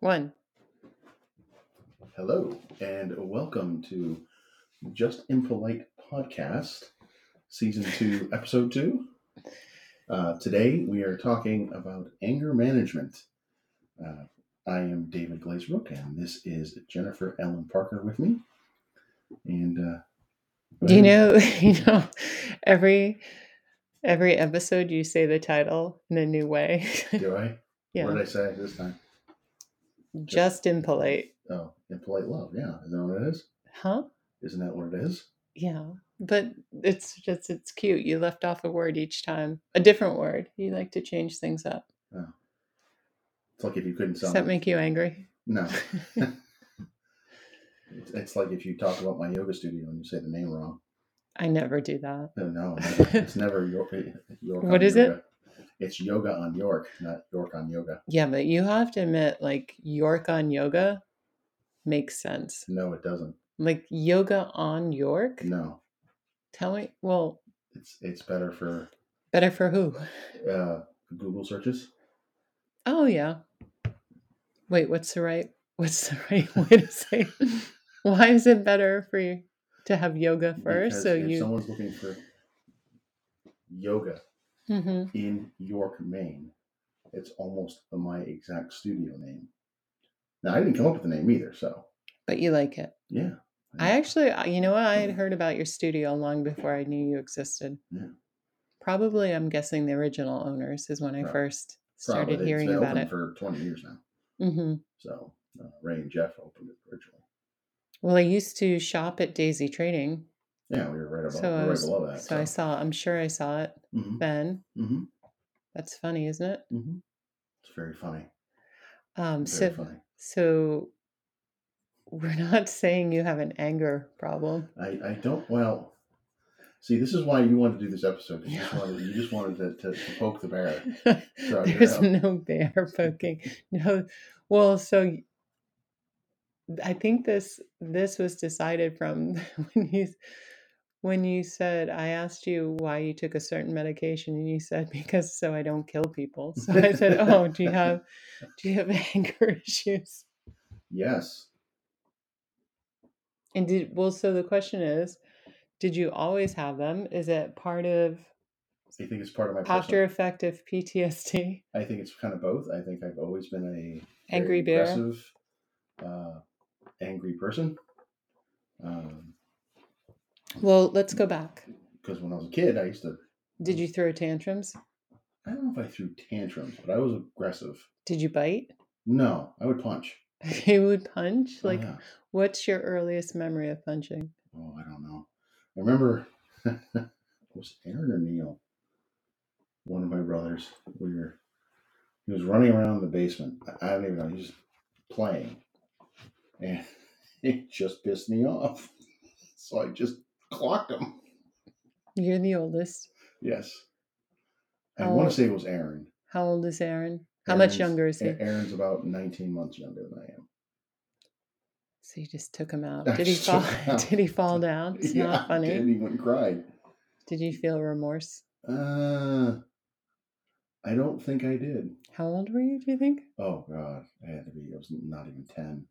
One. Hello, and welcome to Just Impolite Podcast, Season 2, Episode 2. Uh, today we are talking about anger management. Uh, I am David Glazebrook, and this is Jennifer Ellen Parker with me. And uh, Do you know, you know, every every episode you say the title in a new way. Do I? yeah. What did I say this time? Just impolite. Oh, impolite love. Yeah, isn't that what it is? Huh? Isn't that what it is? Yeah. But it's just it's cute. You left off a word each time. A different word. You like to change things up. Oh. It's like if you couldn't Does that me. make you angry? No. It's, it's like if you talk about my yoga studio and you say the name wrong. I never do that. Oh, no, no, it's never your. York What is it? It's yoga on York, not York on yoga. Yeah, but you have to admit, like York on yoga makes sense. No, it doesn't. Like yoga on York? No, Tell me. Well, it's it's better for better for who? uh, Google searches. Oh yeah. Wait, what's the right what's the right way to say it? Why is it better for you to have yoga first? Because so if you someone's looking for yoga Mhm. in York, Maine, it's almost my exact studio name. Now I didn't come up with the name either, so but you like it. yeah. I actually you know what? I had heard about your studio long before I knew you existed. Yeah. Probably I'm guessing the original owners is when I Prob- first started Probably. hearing it's been about it. for twenty years now. Mm-hmm. So uh, Ray and Jeff opened it originally. Well, I used to shop at Daisy Trading. Yeah, we were right above, So I right was- below that. So I saw I'm sure I saw it hmm then. hmm That's funny, isn't it? hmm It's very funny. Um Very so funny. So we're not saying you have an anger problem. I, I don't. Well, see, this is why you wanted to do this episode. 'cause You just Yeah. wanted, you just wanted to, to, to poke the bear. There's no bear poking. No. Well, so I think this this was decided from when you when you said I asked you why you took a certain medication and you said because so I don't kill people. So I said, "Oh, do you have do you have anger issues?" Yes. And did well so the question is, did you always have them? Is it part of I think it's part of my after effect of PTSD? I think it's kind of both. I think I've always been a Angry bear? aggressive, uh, angry person. Um, Well, let's go back. because when I was a kid, I used to. Did you throw tantrums? I don't know if I threw tantrums, but I was aggressive. Did you bite? No, I would punch. You would punch? Oh, Like, yeah. what's your earliest memory of punching? Oh, I don't know. I remember it was Aaron or Neil, one of my brothers. We were he was running around the basement. I I don't even know. He was playing, and it just pissed me off. So I just clocked him. You're the oldest. Yes, I How want to say it was Aaron. How old is Aaron? How much younger is he? Aaron's about 19 months younger than I am. So you just took him out. I Did he fall? Did he fall down? It's yeah, not funny. And he went and cried. Did you feel remorse? Uh, I don't think I did. How old were you? Do you think? Oh God, I had to be. I was not even ten.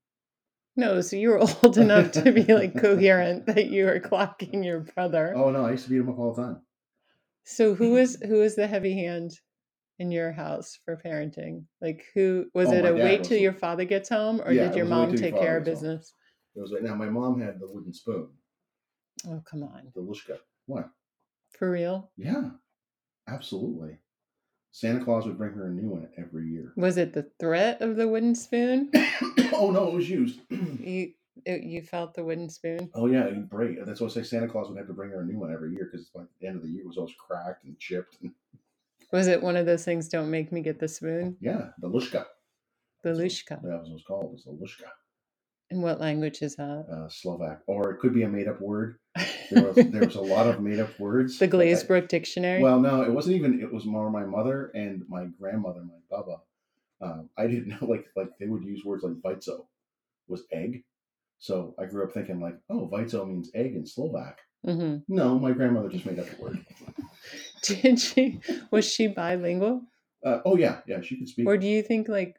No, so you were old enough to be like coherent that you were clocking your brother. Oh no, I used to beat him up all the time. So who is who is the heavy hand in your house for parenting? Like who was Oh, it a wait till your father gets home or Yeah, did your was a wait mom take care of gets home. business? It was like now my mom had the wooden spoon, Oh, come on. the Lushka. What? For real? Yeah, absolutely. Santa Claus would bring her a new one every year. Was it the threat of the wooden spoon? oh no, it was used. You it, you felt the wooden spoon? oh yeah, it'd break. That's why I say Santa Claus would have to bring her a new one every year because like the end of the year it was always cracked and chipped. And, Was it one of those things don't make me get the spoon? yeah, the Lushka. The lushka. That was what it was called. It was the Lushka. In what language is that? uh, Slovak, or it could be a made up word. There was there was a lot of made up words. the Glazebrook dictionary? Well, no, it wasn't even. It was more my mother and my grandmother, my baba. Um, I didn't know like like they would use words like "vajco" was egg. So I grew up thinking like, oh, "vajco" means egg in Slovak. hmm No, my grandmother just made up the word. Did she? Was she bilingual? Uh, oh yeah, yeah, she could speak. Or do you think like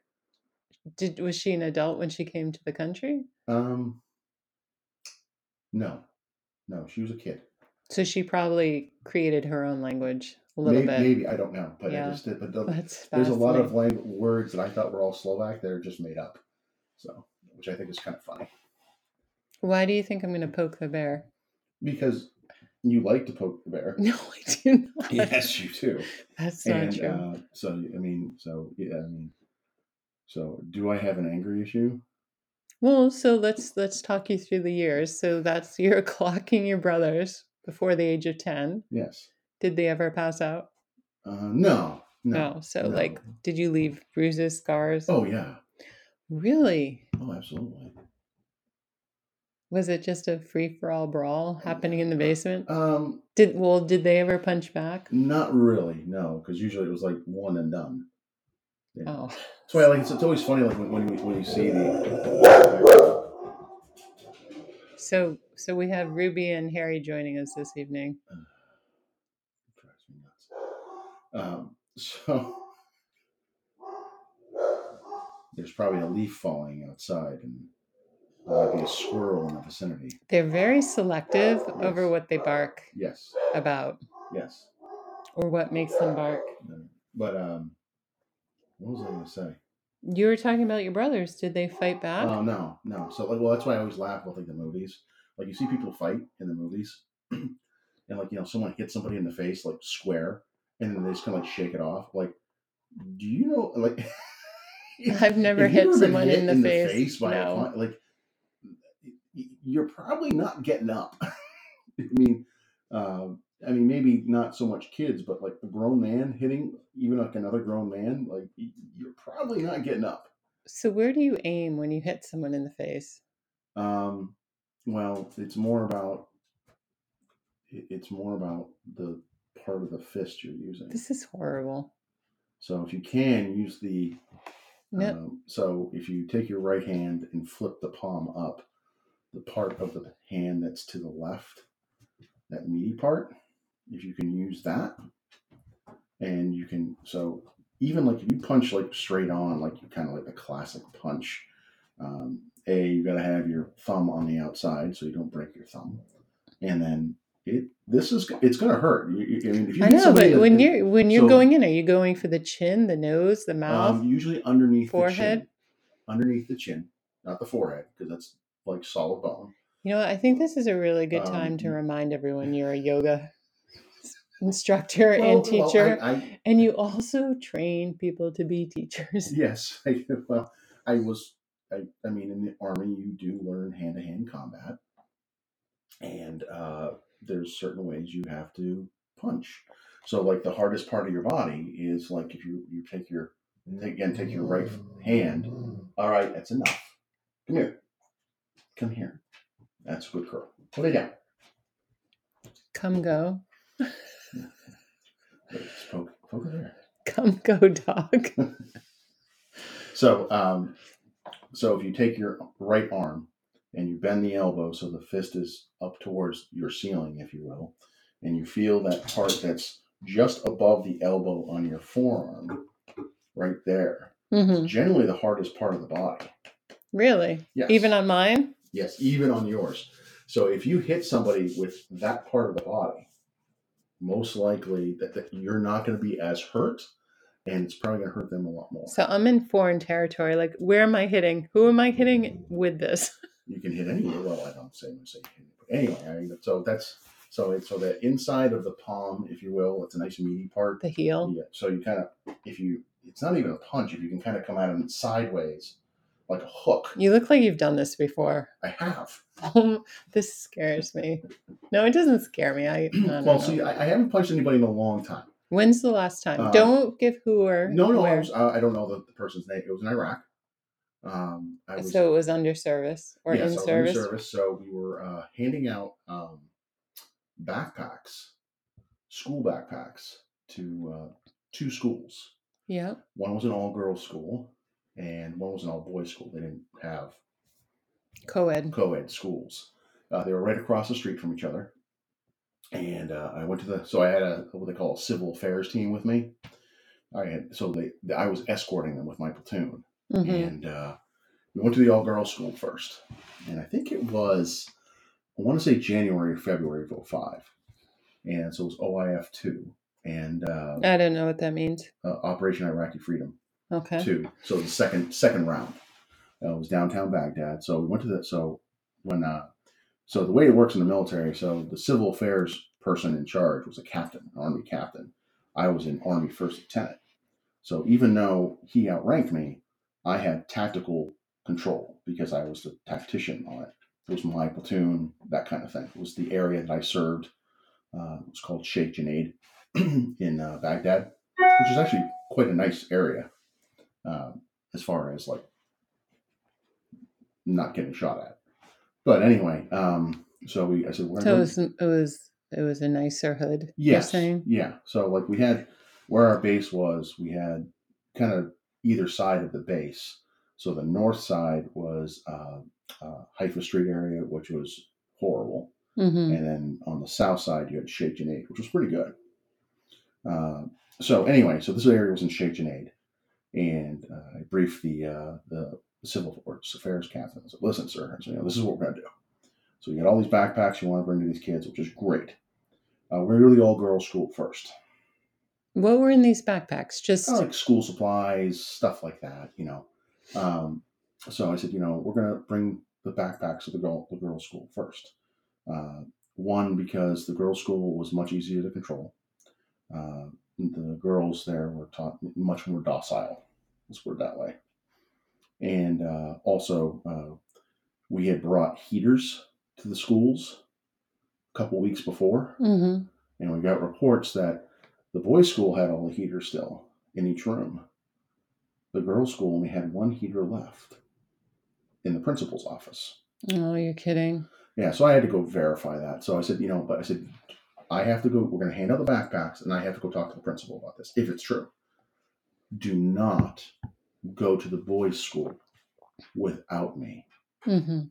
Did was she an adult when she came to the country? Um, no, no, she was a kid. So she probably created her own language a little maybe, bit. maybe I don't know, but Yeah. I just did. But the, there's a lot of fascinating. lang- words that I thought were all Slovak that are just made up. So, which I think is kind of funny Why do you think I'm going to poke the bear? because you like to poke the bear. No, I do not. yes, you do. That's not and true. uh, so I mean, so yeah, I mean, so do I have an anger issue? Well, so let's let's talk you through the years. So that's you're clocking your brothers before the age of ten. Yes. Did they ever pass out? Uh, no. No. No. So no. like, did you leave bruises, scars? Oh yeah. really? Oh, absolutely. Was it just a free for all brawl happening in the basement? Um, Did well? Did they ever punch back? not really. No, because usually it was like one and done. Yeah. Oh, That's why I like it's, it's always funny like when, when you when you see the so so we have Ruby and Harry joining us this evening. drives me nuts. Um, so there's probably a leaf falling outside, and there might be a squirrel in the vicinity. They're very selective over what they bark Yes, about yes. or what makes them bark. But um, what was I going to say? You were talking about your brothers. Did they fight back? Oh no, no. So like, well, that's why I always laugh about like the movies. Like you see people fight in the movies, and like you know, someone hits somebody in the face like square, and then they just kind of like shake it off. Like, do you know like? I've never hit someone hit in the face. by a no. punch, like you're probably not getting up. I mean, uh, I mean, maybe not so much kids, but like a grown man hitting even like another grown man, like you're probably not getting up. So where do you aim when you hit someone in the face? Um, well, it's more about it's more about the part of the fist you're using. This is horrible. So if you can use the No, Um, so if you take your right hand and flip the palm up, the part of the hand that's to the left, that meaty part, if you can use that, and you can so even like if you punch like straight on, like you kind of like a classic punch. Um, a you got to have your thumb on the outside so you don't break your thumb, and then it this is it's gonna hurt. You, you- I mean, if you I know, but the- when you're when you're so- going in, are you going for the chin, the nose, the mouth? um, usually underneath forehead? the chin, underneath the chin, not the forehead, because that's like solid bone. you know, what? I think this is a really good time um, to remind everyone you're a yoga instructor Well, and well, teacher, I, I, and you also train people to be teachers. yes, I, well, I was. I, I mean, in the army, you do learn hand to hand combat, and uh, there's certain ways you have to punch. So, like the hardest part of your body is like if you you take your again take your right hand. All right, that's enough. Come here. Come here. That's a good girl. Put it down. Come go, poke, poke there. come go, dog. So, um, so if you take your right arm and you bend the elbow so the fist is up towards your ceiling, if you will, and you feel that part that's just above the elbow on your forearm, right there, hmm generally the hardest part of the body. Really? Yes. Even on mine? Yes, even on yours. So if you hit somebody with that part of the body, most likely that, that you're not going to be as hurt, and it's probably going to hurt them a lot more. So I'm in foreign territory. Like, where am I hitting? Who am I hitting with this? you can hit anywhere. Well, I don't say say anyway. I mean, so that's so it's so that inside of the palm, if you will, it's a nice meaty part. The heel. Yeah. So you kind of if you it's not even a punch. If you can kind of come at them sideways, like a hook. You look like you've done this before. I have. This scares me. No, it doesn't scare me. I, well, know. see, I, I haven't punched anybody in a long time. When's the last time? Uh, don't give who or No, no, I, was, uh, I don't know the, the person's name. It was in Iraq. Um, I was, so it was under service or yes, in was service. service. So we were uh, handing out um, backpacks, school backpacks to uh, two schools. Yeah. One was an all girls school, and one was an all boys school. They didn't have Co-ed. co ed schools. Uh, they were right across the street from each other. And uh, I went to the, so I had a, what they call a civil affairs team with me. I had, so they, I was escorting them with my platoon. Mhm. and uh, we went to the all girls school first, and I think it was I want to say January or February of 05. and so it was OIF two and uh, I don't know what that means. uh, Operation Iraqi Freedom Okay. So the second second round uh, was downtown Baghdad. So we went to the so when uh, so the way it works in the military. So the civil affairs person in charge was a captain, an army captain. I was an army first lieutenant. So even though he outranked me, I had tactical control because I was the tactician on it. It was my platoon, that kind of thing. It was the area that I served. Uh, it was called Sheikh Junaid in uh, Baghdad, which is actually quite a nice area uh, as far as like not getting shot at. But anyway, um, so we I said we're So it was it was it was a nicer hood. Yes. saying. Yeah. So like we had where our base was, we had kind of either side of the base. So the north side was uh, uh, Haifa Street area, which was horrible, Mm-hmm. and then on the south side you had Sheikh Junaid, which was pretty good. Uh, so anyway, so this area was in Sheikh Junaid, and uh, I briefed the uh, the civil affairs captain. I said, "Listen, sir, said, you know, this is what we're going to do. So you got all these backpacks you want to bring to these kids, which is great. Uh, we're really all girls school first." What were in these backpacks? Just like school supplies, stuff like that, you know. Um, so I said, you know, we're gonna bring the backpacks to the girl the girls' school first. Uh, one because the girls' school was much easier to control. Uh, the girls there were taught much more docile. Let's put it that way. And uh, also, uh, we had brought heaters to the schools a couple weeks before, hmm and we got reports that the boys' school had all the heaters still in each room. The girls' school only had one heater left in the principal's office. Oh, you're kidding. Yeah, so I had to go verify that. So I said, you know, but I said, I have to go, we're going to hand out the backpacks and I have to go talk to the principal about this, if it's true. Do not go to the boys' school without me. hmm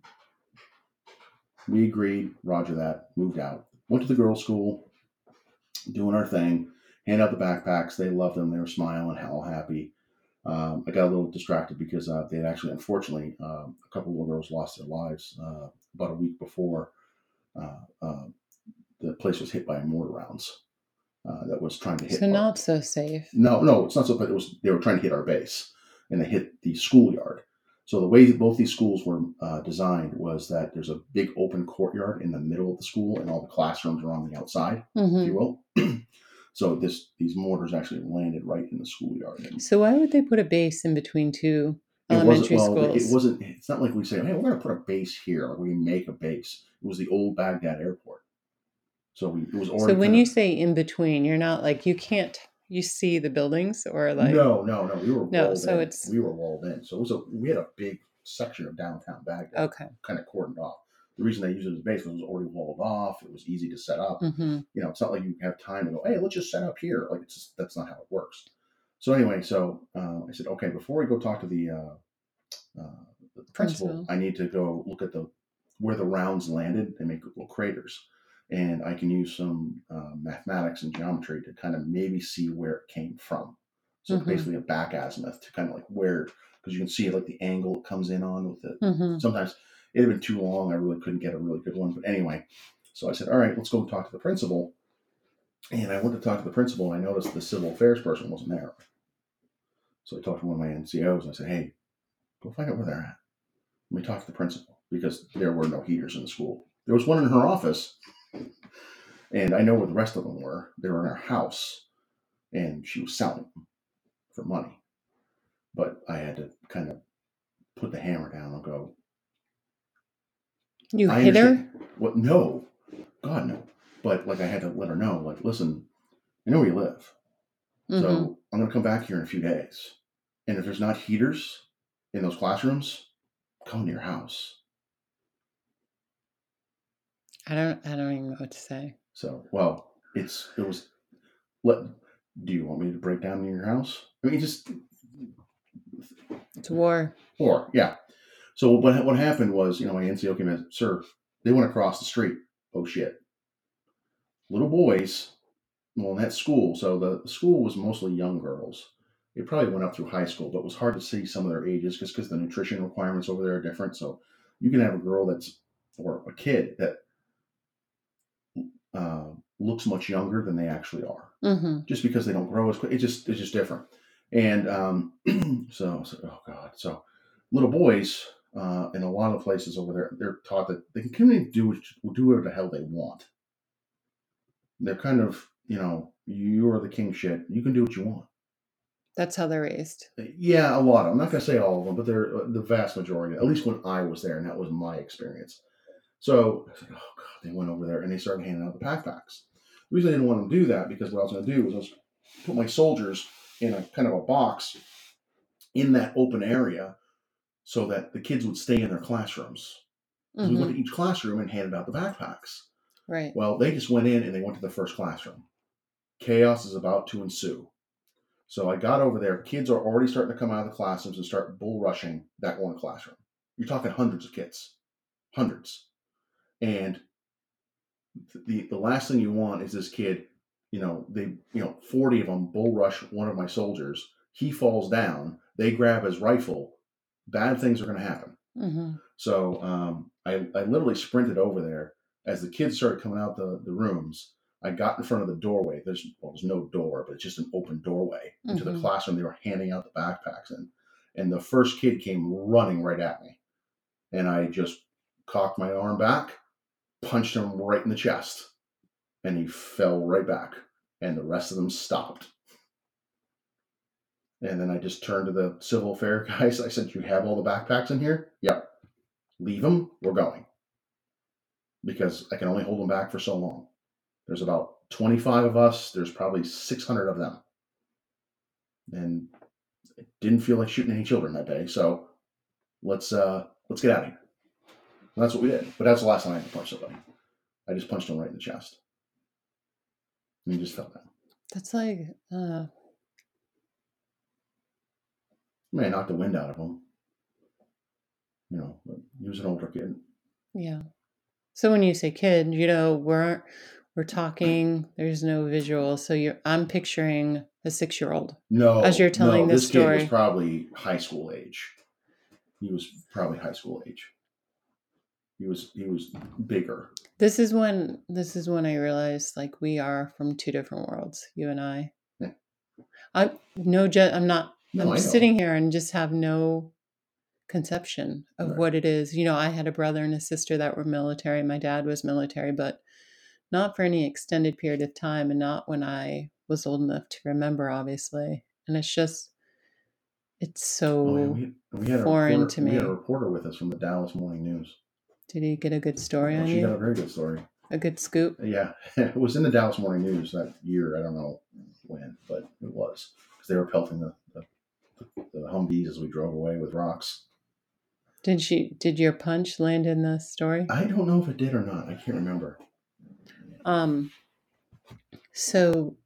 We agreed, roger that, moved out. Went to the girls' school, doing our thing, hand out the backpacks. They loved them. They were smiling, all happy. Um, I got a little distracted because uh, they had actually, unfortunately, um, a couple of little girls lost their lives uh, about a week before uh, uh, the place was hit by mortar rounds uh, that was trying to hit. So our- not so safe. no, no, it's not so. But it was they were trying to hit our base, and they hit the schoolyard. So the way that both these schools were uh, designed was that there's a big open courtyard in the middle of the school, and all the classrooms are on the outside, if hmm you will. so this these mortars actually landed right in the schoolyard. So why would they put a base in between two it elementary wasn't well. schools? It wasn't. It's not like we say, "Hey, we're going to put a base here." Like we make a base. It was the old Baghdad airport. So we, it was already. so when kinda- you say in between, you're not like you can't you see the buildings or like no, no, no, we were No, walled so in. it's- we were walled in. So it was a we had a big section of downtown Baghdad. okay. kind of cordoned off. The reason they used it as a base was it was already walled off. It was easy to set up. hmm You know, it's not like you have time to go, hey, let's just set up here. Like it's just that's not how it works. So anyway, so uh, I said, okay, before we go talk to the uh, uh, the principal, Principal. I need to go look at the where the rounds landed. They make little craters, and I can use some uh, mathematics and geometry to kind of maybe see where it came from. So Mhm. basically, a back azimuth to kind of like where because you can see like the angle it comes in on with the hmm sometimes it had been too long. I really couldn't get a really good one. But anyway, so I said, all right, let's go talk to the principal. And I went to talk to the principal. And I noticed the civil affairs person wasn't there. So I talked to one of my NCOs and I said, hey, go find out where they're at. Let me talk to the principal because there were no heaters in the school. There was one in her office. And I know where the rest of them were. They were in her house. And she was selling them for money. But I had to kind of put the hammer down and go, You I hit her? What? No, God no. But like I had to let her know, like, listen, I know where you live, Mhm. so I'm gonna come back here in a few days, and if there's not heaters in those classrooms, come to your house. I don't I don't even know what to say. So, well, it's it was. Let. Do you want me to break down in your house? I mean, just It's war. War, yeah. So what what happened was, you know, my NCO came in, sir, they went across the street. Oh shit. Little boys, well, in that school, so the, the school was mostly young girls. it probably went up through high school, but it was hard to see some of their ages just because the nutrition requirements over there are different. So you can have a girl that's or a kid that uh, looks much younger than they actually are, hmm just because they don't grow as quick. It's just it's just different. And um, so, so oh god, so little boys uh, in a lot of places over there, they're taught that they can come in and do do whatever the hell they want. They're kind of you know you are the king shit. You can do what you want. That's how they're raised. Yeah, a lot of. I'm not going to say all of them, but they're uh, the vast majority. At least when I was there, and that was my experience. So I said, "Oh God!" They went over there and they started handing out the backpacks. The reason I didn't want them to do that because what I was going to do was I was put my soldiers in a kind of a box in that open area, so that the kids would stay in their classrooms. So we went mm-hmm. to each classroom and handed out the backpacks. Right. Well, they just went in and they went to the first classroom. Chaos is about to ensue. So I got over there. Kids are already starting to come out of the classrooms and start bull rushing that one classroom. You're talking hundreds of kids, hundreds. And the the last thing you want is this kid, you know, they you know, 40 of them bull rush one of my soldiers. He falls down. They grab his rifle. Bad things are going to happen. hmm So um, I, I literally sprinted over there as the kids started coming out the, the rooms. I got in front of the doorway. There's well, there's no door, but it's just an open doorway into the Mhm. classroom. They were handing out the backpacks in, and the first kid came running right at me, and I just cocked my arm back, punched him right in the chest, and he fell right back. And the rest of them stopped. And then I just turned to the civil affair guys. I said, "You have all the backpacks in here? Yep. Leave them. We're going." because I can only hold them back for so long. There's about 25 of us. There's probably 600 of them, and it didn't feel like shooting any children that day. So let's uh, let's get out of here. And that's what we did. But that's the last time I ever punched somebody. I just punched him right in the chest, and he just fell down. That's like, uh, I mean, I knocked the wind out of him. You know, but he was an older kid. yeah. So when you say kid, you know, we're we're talking. There's no visual, so you're. I'm picturing a six year old. No, As you're telling no, this this kid story. was probably high school age. He was probably high school age. He was he was bigger. This is when this is when I realized like we are from two different worlds, you and I. Yeah. I'm no ju- I'm not No, I'm sitting here and just have no conception of Right. what it is. You know, I had a brother and a sister that were military. My dad was military, but not for any extended period of time and not when I was old enough to remember, obviously. And it's just it's so Oh, we, we had foreign reporter, to We had a me. reporter with us from the Dallas Morning News. Did he get a good story on she got a you? very good story. A good scoop? Yeah, it was in the Dallas Morning News that year. I don't know when, but it was because they were pelting the, the, the Humvees as we drove away with rocks. Did she did your punch land in the story? I don't know if it did or not. I can't remember. Um so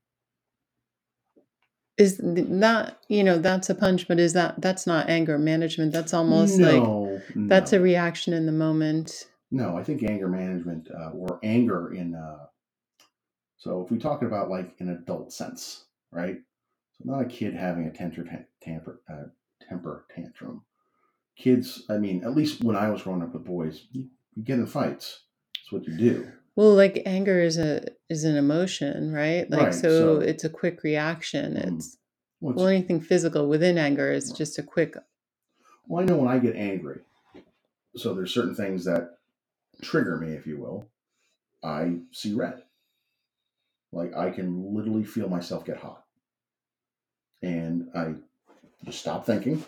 is that you know that's a punch but is that that's not anger management that's almost like no, that's a reaction in the moment No, I think anger management uh, or anger in. Uh, so if we talk about like an adult sense, right? So not a kid having a temper temper uh, temper tantrum. Kids, I mean, at least when I was growing up with boys, you, you get in fights. That's what you do. Well like anger is a is an emotion right like Right, so, so- it's a quick reaction Mhm. it's Well, well anything physical within anger is just a quick well, I know when I get angry. So there's certain things that trigger me, if you will. I see red. Like I can literally feel myself get hot. And I just stop thinking.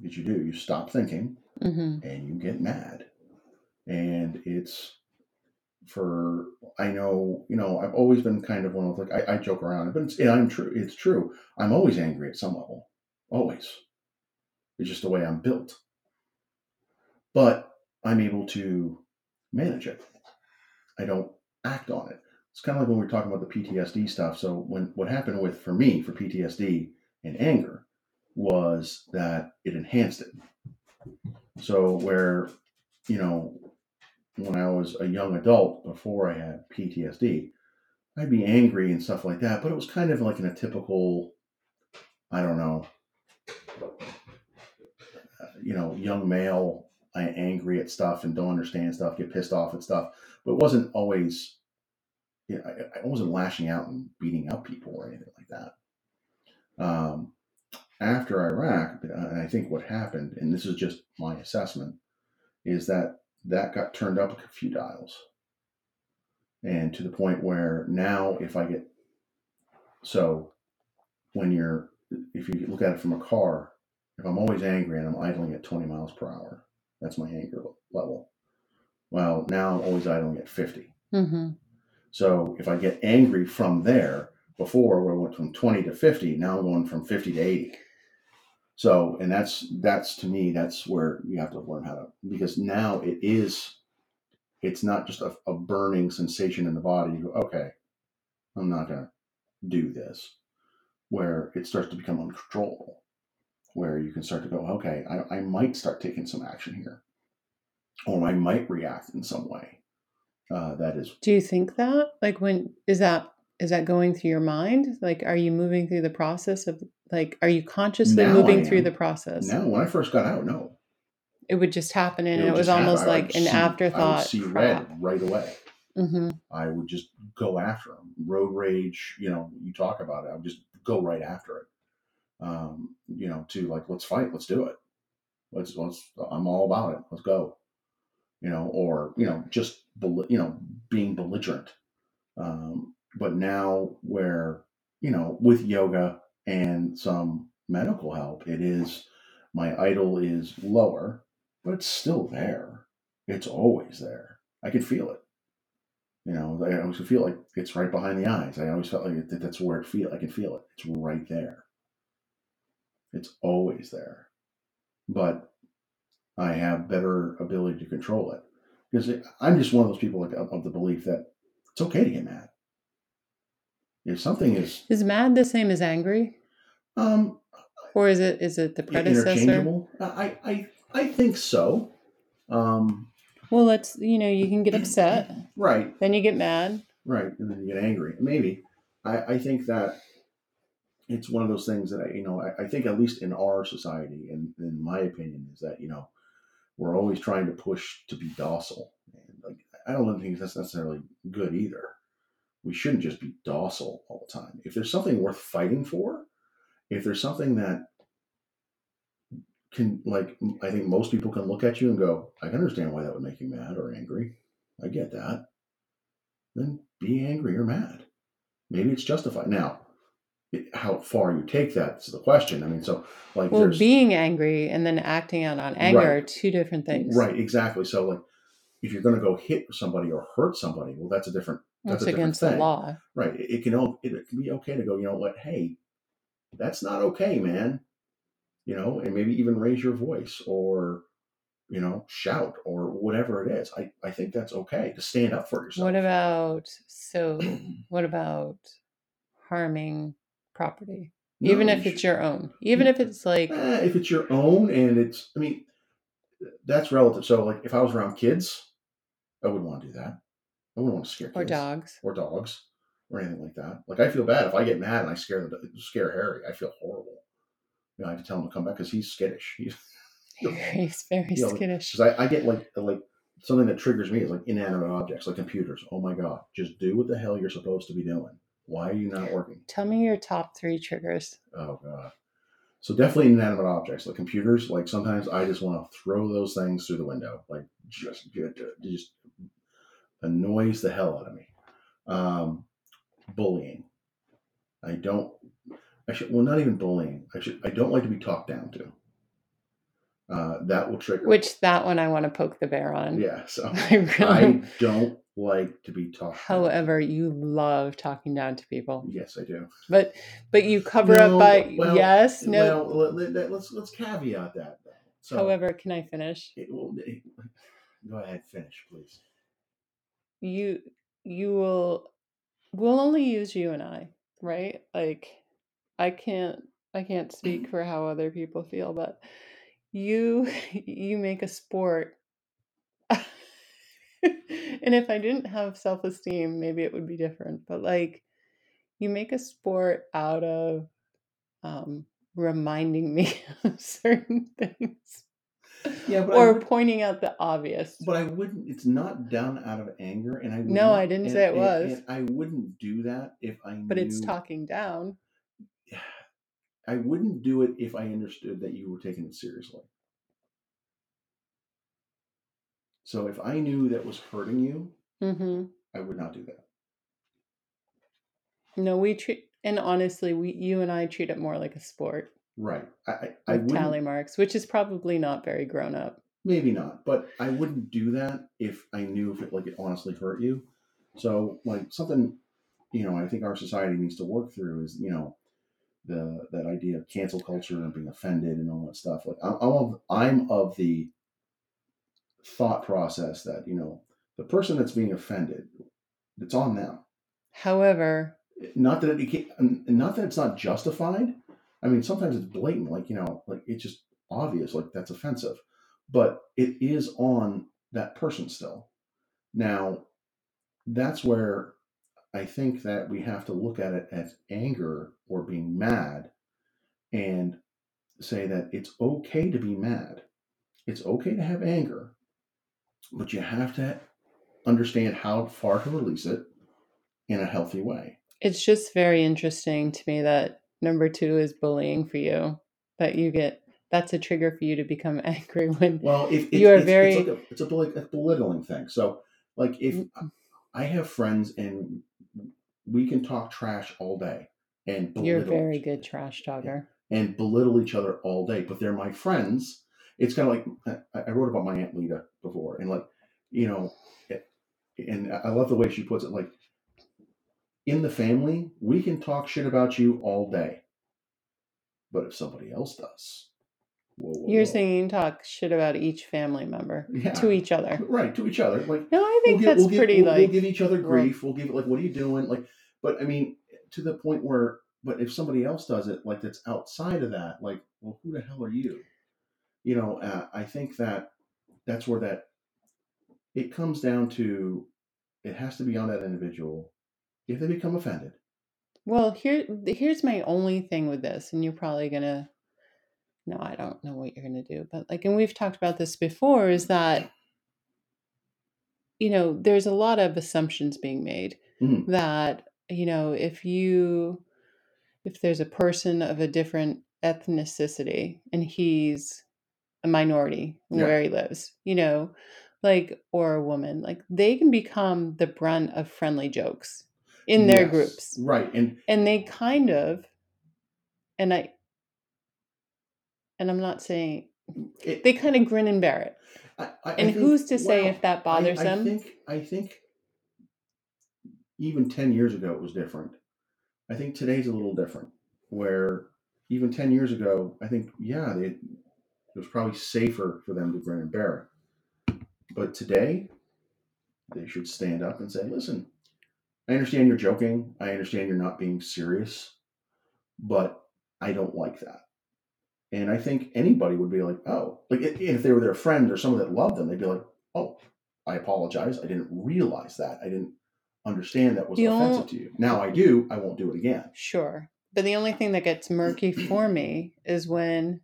What you do, you stop thinking hmm and you get mad. And it's for I know, you know, I've always been kind of one of like I, I joke around, but it's I'm true. It's true. I'm always angry at some level. Always. It's just the way I'm built. But I'm able to manage it. I don't act on it. It's kind of like when we are talking about the PTSD stuff. So when what happened with for me for PTSD and anger was that it enhanced it. So where, you know, when I was a young adult before I had PTSD, I'd be angry and stuff like that, but it was kind of like in a typical I don't know, you know, young male, I angry at stuff and don't understand stuff, get pissed off at stuff, but it wasn't always. You know, I, I wasn't lashing out and beating up people or anything like that. Um, after Iraq, I think what happened, and this is just my assessment, is that that got turned up a few dials. And to the point where now, if I get so, when you're, if you look at it from a car, if I'm always angry and I'm idling at 20 miles per hour, that's my anger level. Well, now I'm always idling at 50. Mm-hmm. So if I get angry from there, before where I went from 20 to 50, now I'm going from 50 to 80. So, and that's, that's to me, that's where you have to learn how to, because now it is, it's not just a, a burning sensation in the body. You go, okay, I'm not to do this, where it starts to become uncontrollable, where you can start to go, okay, I, I might start taking some action here, or I might react in some way. Uh, that is, Do you think that? Like when is that is that going through your mind? Like are you moving through the process of like are you consciously Now moving through the process? No, when I first got out, no. It would just happen and It it, was happen. almost would like an see- I would afterthought. see crap. red right away. hmm I would just go after them. Road rage, you know, you talk about it. I would just go right after it. Um, you know, to like, let's fight, let's do it. Let's, let's, I'm all about it. Let's go. You know, or, you know, just, you know, being belligerent. Um, but now where, you know, with yoga and some medical help, it is, my idol is lower, but it's still there. It's always there. I can feel it. You know, I always feel like it's right behind the eyes. I always felt like that's where it feel. I can feel it. It's right there. It's always there, but I have better ability to control it because I'm just one of those people like, of the belief that it's okay to get mad. If something is Is mad the same as angry? um, Or is it is it the predecessor? interchangeable, I, I I think so. Um, Well, let's you know, you can get upset, right, then you get mad. right, and then you get angry. Maybe I, I think that it's one of those things that I, you know, I, I think at least in our society, and in my opinion, is that you know we're always trying to push to be docile, and like I don't think that's necessarily good either. We shouldn't just be docile all the time. If there's something worth fighting for, if there's something that can like I think most people can look at you and go, I can understand why that would make you mad or angry. I get that. Then be angry or mad. Maybe it's justified. Now, it, how far you take that is the question. I mean, so like Well, being angry and then acting out on anger Right. are two different things. right, exactly. So like if you're going to go hit somebody or hurt somebody, well, that's a different That's, That's a different against the law. right. It, it can all it, can be okay to go. You know what? Hey, that's not okay, man. You know, and maybe even raise your voice or you know shout or whatever it is. I I think that's okay to stand up for yourself. What about so what about harming property? No, Even if it's your own. Even if it's like Eh, if it's your own and it's, I mean, that's relative. So, like, if I was around kids, I wouldn't want to do that. I wouldn't want to scare kids or dogs. or dogs or anything like that. Like, I feel bad if I get mad and I scare the scare Harry. I feel horrible. You know, I have to tell him to come back because he's skittish. He's He's very You know, skittish. because I, I get like like something that triggers me is like inanimate objects, like computers. Oh my god, just do what the hell you're supposed to be doing. Why are you not working? Tell me your top three triggers. Oh god. So definitely inanimate objects like computers. Like sometimes I just want to throw those things through the window. Like just just, just annoys the hell out of me. Um, bullying. I don't. I should. Well, not even bullying. I should. I don't like to be talked down to. Uh, that will trigger. Which that one I want to poke the bear on. Yeah. So I really I don't like to be talked. down. However, you love talking down to people. Yes, I do. But but you cover No, up by well, yes, no. Well, let, let, let's let's caveat that. Though. So, However, can I finish? it will, it- go ahead, finish, please. You you will we'll only use you and I, right? Like I can't I can't speak for how other people feel, but you you make a sport and if I didn't have self-esteem, maybe it would be different. But like you make a sport out of um reminding me of certain things. Yeah, but or would- pointing out the obvious. But I wouldn't. It's not done out of anger, and I No, I didn't and- say it and- was. and I wouldn't do that if I. but it's talking down. I wouldn't do it if I understood that you were taking it seriously. So if I knew that was hurting you, hmm I would not do that. No, we treat, and honestly, we you and I treat it more like a sport Right. I I, tally marks, which is probably not very grown up. Maybe not, but I wouldn't do that if I knew if it like it honestly hurt you. So like something, you know, I think our society needs to work through is you know, the that idea of cancel culture and being offended and all that stuff. Like I'm, I'm of I'm of the thought process that you know the person that's being offended, it's on them. However, Not that it not that it's not justified. I mean, sometimes it's blatant, like you know, like it's just obvious, like that's offensive, but it is on that person still. Now, that's where I think that we have to look at it as anger or being mad, and say that it's okay to be mad. It's okay to have anger, but you have to understand how far to release it in a healthy way. it's just very interesting to me that number two is bullying for you. That you get that's a trigger for you to become angry when Well, if it's, You are it's, very- it's like a, it's a, beli- a belittling thing. So, like, if Mm. I have friends and we can talk trash all day and you're a very good trash talker. and belittle each other all day, but they're my friends. It's kind of like I, I wrote about my aunt Lita before, and like, you know, and I love the way she puts it. Like, in the family, we can talk shit about you all day, but if somebody else does, whoa, whoa, You're whoa. saying you can talk shit about each family member Yeah. to each other. right to each other, like. No, I think give- that's give- pretty we'll, like we'll give each other grief. We'll give it like, what are you doing? Like, but I mean, to the point where, but if somebody else does it, like that's outside of that, like, well, who the hell are you? You know, uh, I think that that's where that it comes down to. It has to be on that individual. If they become offended, Well, here here's my only thing with this, and you're probably gonna no, I don't know what you're gonna do, but like, and we've talked about this before, is that you know, there's a lot of assumptions being made Mhm. that, you know, if you if there's a person of a different ethnicity and he's a minority Yeah. where he lives, you know, like or a woman, like they can become the brunt of friendly jokes in their Yes, groups right? And and they kind of and i and i'm not saying it, they kind of grin and bear it I, I, I and think- who's to say if that bothers I, I them think I think even ten years ago it was different. I think today's a little different. Where even ten years ago, I think yeah, they, it was probably safer for them to grin and bear it. But today, they should stand up and say, "Listen, I understand you're joking. I understand you're not being serious, but I don't like that." And I think anybody would be like, "Oh, like if they were their friend or someone that loved them, they'd be like, oh, I apologize. I didn't realize that. I didn't understand that was The offensive ol- to you. Now I do. I won't do it again. sure but the only thing that gets murky for me is when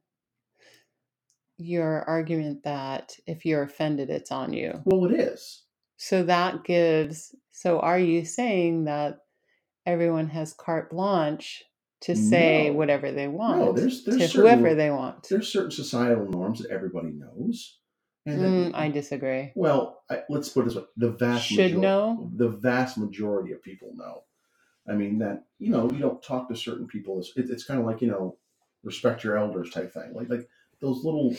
your argument that if you're offended it's on you Well, it is. So that gives so are you saying that everyone has carte blanche to say No. whatever they want there's- there's to certain- whoever they want There's certain societal norms that everybody knows, and that, Mm, i disagree well, I, let's put it this way: the vast Should major- know? The vast majority of people know. I mean that you know you don't talk to certain people. It's, it, it's kind of like you know respect your elders type thing. Like like those little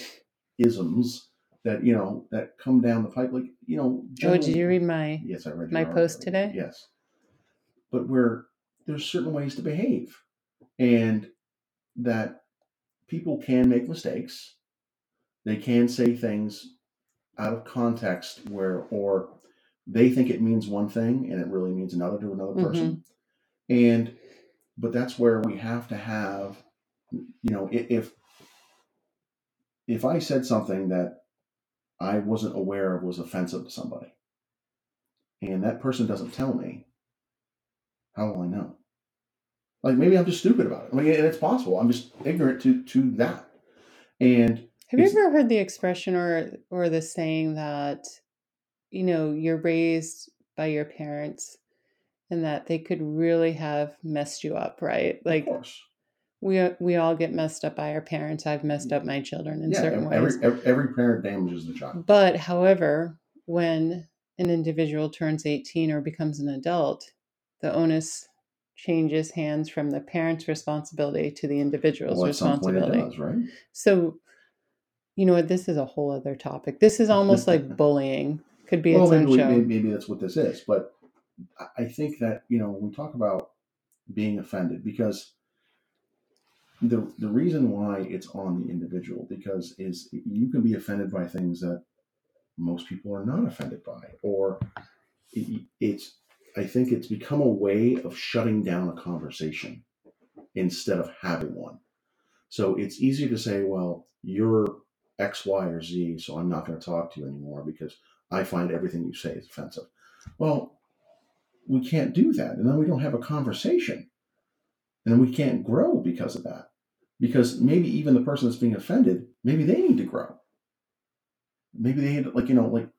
isms that you know that come down the pipe. Like you know. oh did you read my Yes, I read my post article. today? Yes, but where there's certain ways to behave, and that people can make mistakes. They can say things out of context where, or they think it means one thing and it really means another to another mm-hmm. person. And, but that's where we have to have, you know, if if I said something that I wasn't aware of was offensive to somebody, and that person doesn't tell me, how will I know? Like maybe I'm just stupid about it. I mean, and it's possible. I'm just ignorant to to that. And Have you ever heard the expression or or the saying that you know, you're raised by your parents and that they could really have messed you up, right? Like of course, we uh, we all get messed up by our parents. I've messed up my children in yeah, certain every, ways. every every parent damages the child. But however, when an individual turns 18 or becomes an adult, the onus changes hands from the parent's responsibility to the individual's Well, at some point it responsibility. does, right? So, you know what? This is a whole other topic. This is almost like bullying. Could be well, its maybe, show. maybe maybe that's what this is. But I- I think that you know when we talk about being offended, because the the reason why it's on the individual because is you can be offended by things that most people are not offended by, or it- it's I think it's become a way of shutting down a conversation instead of having one. So it's easy to say, well, you're X, Y, or Z, so I'm not going to talk to you anymore because I find everything you say is offensive. Well, we can't do that. And then we don't have a conversation. And we can't grow because of that. Because maybe even the person that's being offended, maybe they need to grow. Maybe they need, like, you know, like,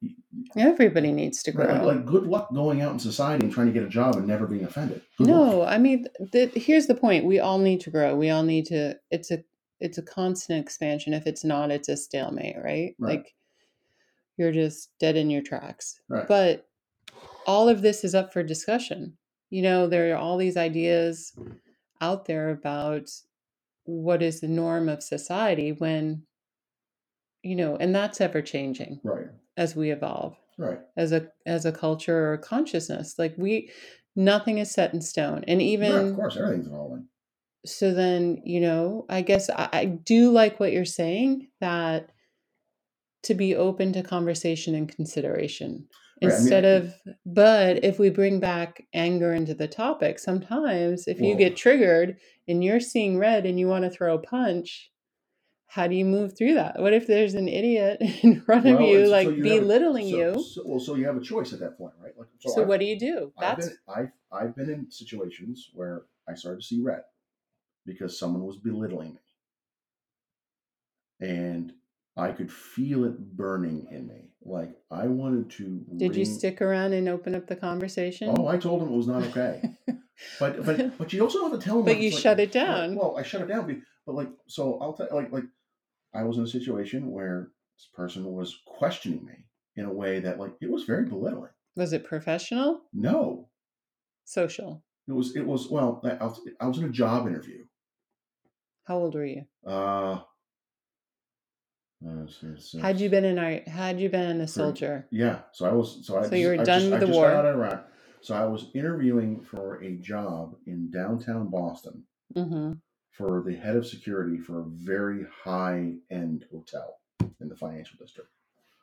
Everybody needs to grow. like, like good luck going out in society and trying to get a job and never being offended. Good luck. no, I mean, here's the point. We all need to grow. We all need to. It's a it's a constant expansion. If it's not, it's a stalemate, right? Right. Like you're just dead in your tracks. Right. But all of this is up for discussion. You know, there are all these ideas out there about what is the norm of society when, you know, and that's ever changing Right, as we evolve right. as a as a culture or consciousness. Like we, nothing is set in stone, and even yeah, of course, everything's evolving. so then you know i guess I, I do like what you're saying that to be open to conversation and consideration Right, I mean, instead of but if we bring back anger into the topic sometimes if you Well- get triggered and you're seeing red and you want to throw a punch how do you move through that what if there's an idiot in front of you it's- so like you have a- belittling so- you So, well, so you have a choice at that point, right? Like, so, I've- what do you do I've been, I've, I've been in situations where I started to see red because someone was belittling me. And I could feel it burning in me. Like I wanted to. did you stick around and open up the conversation Oh, I told him it was not okay. but but but you also don't have to tell them. But you like- shut it like, down. well, I shut it down. But like, so I'll tell like like I was in a situation where this person was questioning me in a way that like it was very belittling. was it professional No, social it was it was well. I, I was, I was in a job interview. how old were you Uh, uh, Had you been in our had you been a soldier? Yeah, so I was so I So you were I done just, with I the war. out of Iraq. So I was interviewing for a job in downtown Boston hmm for the head of security for a very high end hotel in the financial district.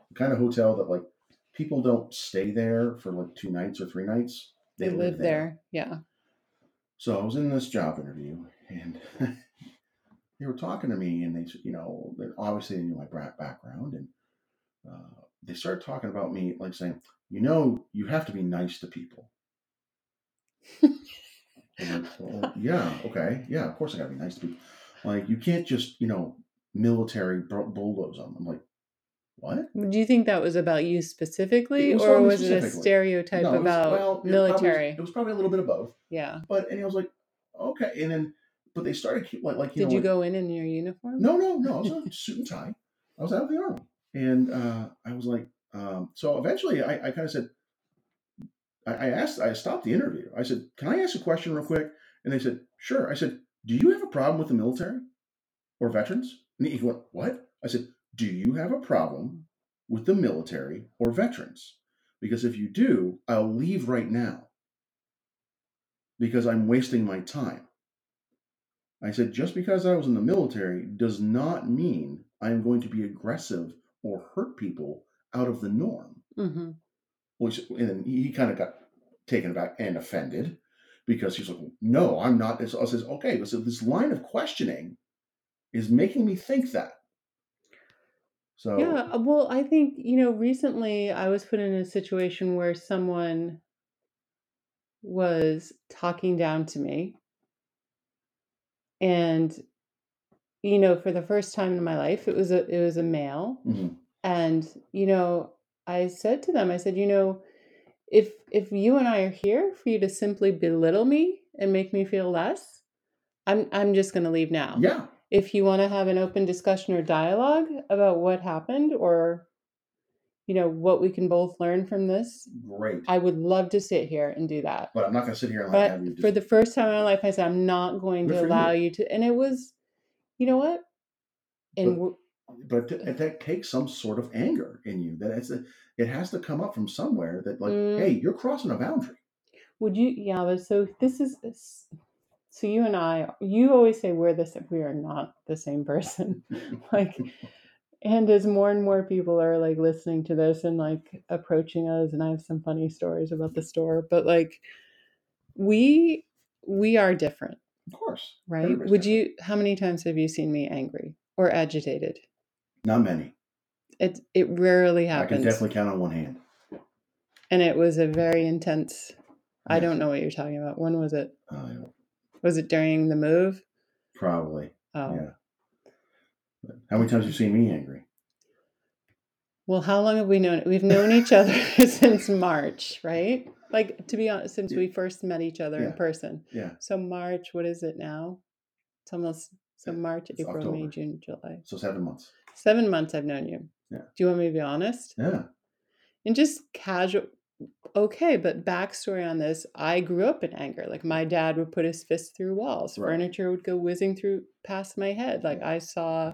The kind of hotel that like people don't stay there for like two nights or three nights. They, live there. Yeah. So I was in this job interview and they were talking to me and they, you know, obviously they knew my background and uh, they started talking about me like saying, you know, you have to be nice to people. Like, "Well, yeah, okay, yeah, of course I gotta be nice to people. Like you can't just, you know, military bu- bulldoze them. I'm like, what? Do you think that was about you specifically, was or about was it a stereotype No, it was- about well, it probably- military? it was probably a little bit of both. yeah. But and I was like, okay, and then but they started like like you Did know you like- go in in your uniform? No, no, no. I was in suit and tie. I was out of the army, and uh, I was like, um, so eventually, I, I kind of said, I, I asked, I stopped the interview. I said, "Can I ask a question real quick?" And they said, "Sure." I said, "Do you have a problem with the military or veterans?" And he went, "What?" I said, "Do you have a problem with the military or veterans? Because if you do, I'll leave right now because I'm wasting my time." I said, just because I was in the military does not mean I am going to be aggressive or hurt people out of the norm. hmm Which, and he kind of got taken aback and offended because he's like, no, I'm not. So I says, okay, so this line of questioning is making me think that. So, Yeah. uh, Well, I think you know. Recently, I was put in a situation where someone was talking down to me, and you know, for the first time in my life, it was a it was a male, Mhm. and you know, I said to them, I said, you know, if if you and I are here for you to simply belittle me and make me feel less, I'm I'm just going to leave now. Yeah. If you want to have an open discussion or dialogue about what happened or you know what we can both learn from this, Great. I would love to sit here and do that. but I'm not going to sit here and like have you But just. for the first time in my life, I said, I'm not going Good to for you. allow you to. And it was, you know what? And But- w- but that takes some sort of anger in you. That it's a, it has to come up from somewhere. That like, Mm. hey, you're crossing a boundary. would you, yeah, but so this is, this- so you and I, you always say we're the we are not the same person. like, and as more and more people are like listening to this and like approaching us, and I have some funny stories about the store, but like, we, we are different, of course. right? Everybody's Would different. you, how many times have you seen me angry or agitated? Not many. It, it rarely happens I can definitely count on one hand. and it was a very intense i don't know what you're talking about when was it Uh, was it during the move probably. oh Yeah. How many times have you seen me angry? well how long have we known we've known each other since march right like to be honest since Yeah. we first met each other in person Yeah. so march what is it now it's almost so march it's april may june july So seven months. seven months i've known you Yeah. do you want me to be honest Yeah. and just casual okay but backstory on this i grew up in anger like my dad would put his fist through walls Right. furniture would go whizzing through past my head like i saw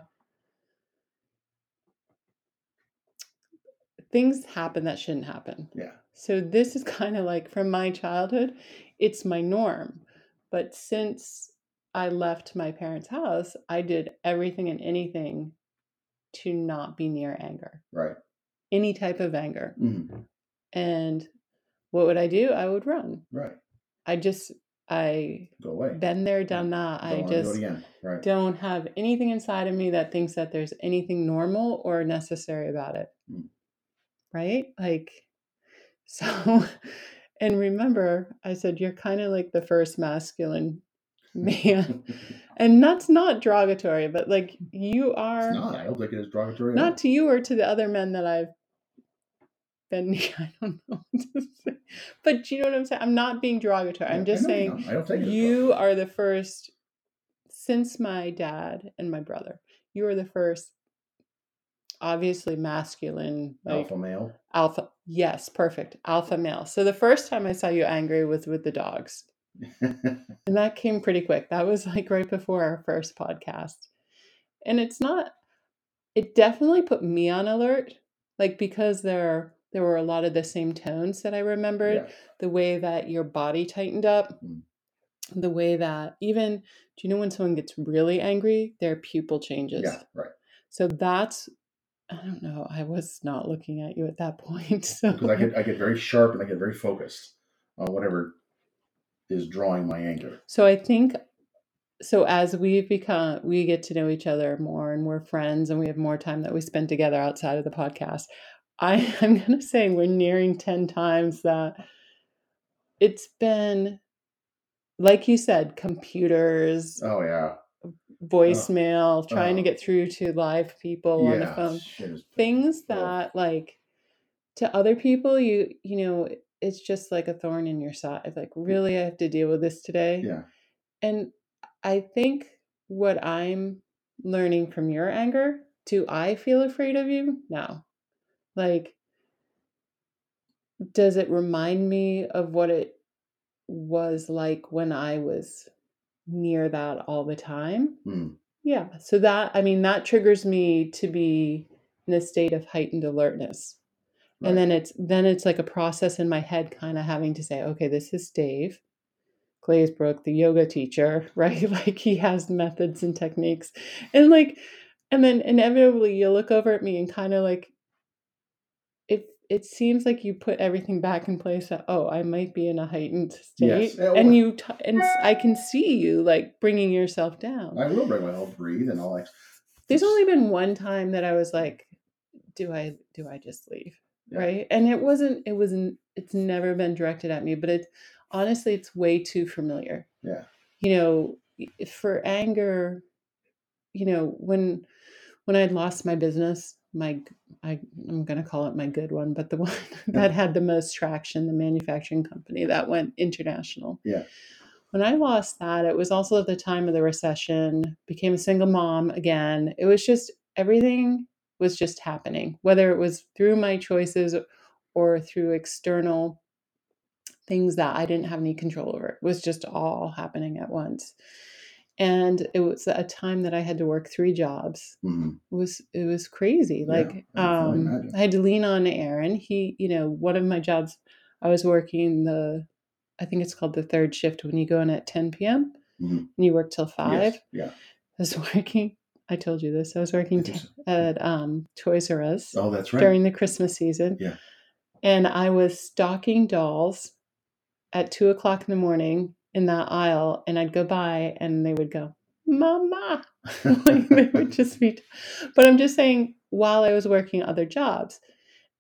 things happen that shouldn't happen Yeah. so this is kind of like from my childhood it's my norm but since i left my parents house i did everything and anything to not be near anger Right. any type of anger hmm and what would I do? I would run. Right. I just I Go away. been there, done that. I do just again. Right. don't have anything inside of me that thinks that there's anything normal or necessary about it. Mm. Right? Like so and remember I said you're kind of like the first masculine man. and that's not derogatory, but like you are it's not. I don't think it is derogatory. not to you or to the other men that I've been. I don't know, what to say. but you know what I'm saying. I'm not being derogatory. Yeah, I'm just saying. I don't think you are the first since my dad and my brother. You are the first, obviously masculine, like alpha male. alpha. Yes, perfect, alpha male. So the first time I saw you angry was with the dogs. And that came pretty quick. That was like right before our first podcast. And it's not it definitely put me on alert like because there there were a lot of the same tones that I remembered, yeah. the way that your body tightened up, Mm. the way that even do you know when someone gets really angry, their pupil changes. Yeah. Right. So that's I don't know. I was not looking at you at that point. So Because I get I get very sharp and I get very focused on whatever is drawing my anger. So I think so as we've become we get to know each other more and we're friends and we have more time that we spend together outside of the podcast. I, I'm gonna say we're nearing 10 times that it's been like you said, computers, Oh yeah. Voicemail, trying to oh. get through to live people on the phone. Things that like to other people you you know, it's just like a thorn in your side. Like, really I have to deal with this today? Yeah. And I think what I'm learning from your anger, do I feel afraid of you? No. Like, does it remind me of what it was like when I was near that all the time? Mm. Yeah. So that, I mean, that triggers me to be in a state of heightened alertness. Right. And then it's then it's like a process in my head kind of having to say, okay, this is Dave Glazebrook, the yoga teacher, right? Like he has methods and techniques. And like and then inevitably you look over at me and kind of like it seems like you put everything back in place that oh i might be in a heightened state Yes. And you t- and i can see you like bringing yourself down I will bring my I'll breathe and I'll like there's only been one time that i was like do i do i just leave Yeah. right and it wasn't it wasn't it's never been directed at me but it's honestly it's way too familiar Yeah. you know for anger, you know, when when I'd lost my business, my I, I'm going to call it my good one, but the one that had the most traction, the manufacturing company that went international. Yeah. When I lost that, it was also at the time of the recession, became a single mom again. It was just everything was just happening, whether it was through my choices or through external things that I didn't have any control over. It was just all happening at once. And it was a time that I had to work three jobs. Mhm. It was it was crazy. Like I um. I had to lean on Aaron. He, you know, one of my jobs I was working the I think it's called the third shift when you go in at 10 p.m. Mhm. and you work till 5. Yes. Yeah. I was working I told you this. I was working I t- so. at um Toys R Us Oh, that's right. during the Christmas season. Yeah. And I was stocking dolls at two o'clock in the morning in that aisle, and I'd go by and they would go, Mama. like they would just be, but I'm just saying, while I was working other jobs.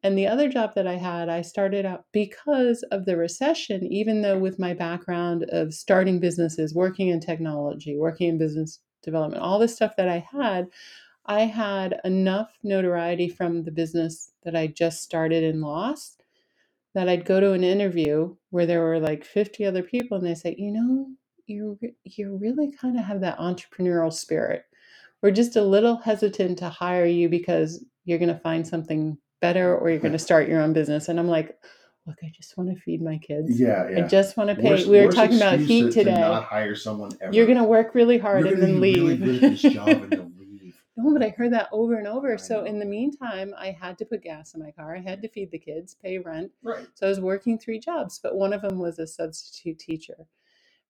And the other job that I had, I started out because of the recession, even though with my background of starting businesses, working in technology, working in business development, all the stuff that I had, I had enough notoriety from the business that I just started and lost that I'd go to an interview where there were like 50 other people and they say, you know, you you really kind of have that entrepreneurial spirit. We're just a little hesitant to hire you because you're going to find something better or you're going to start your own business. And I'm like, look, I just want to feed my kids. Yeah. Yeah. I just want to pay. Worst- we were talking about heat to, today. To not hire someone ever. you're going to work really hard You're and then leave. really No, but I heard that over and over. I So know. in the meantime, I had to put gas in my car. I had to feed the kids, pay rent. Right. So I was working three jobs, but one of them was a substitute teacher.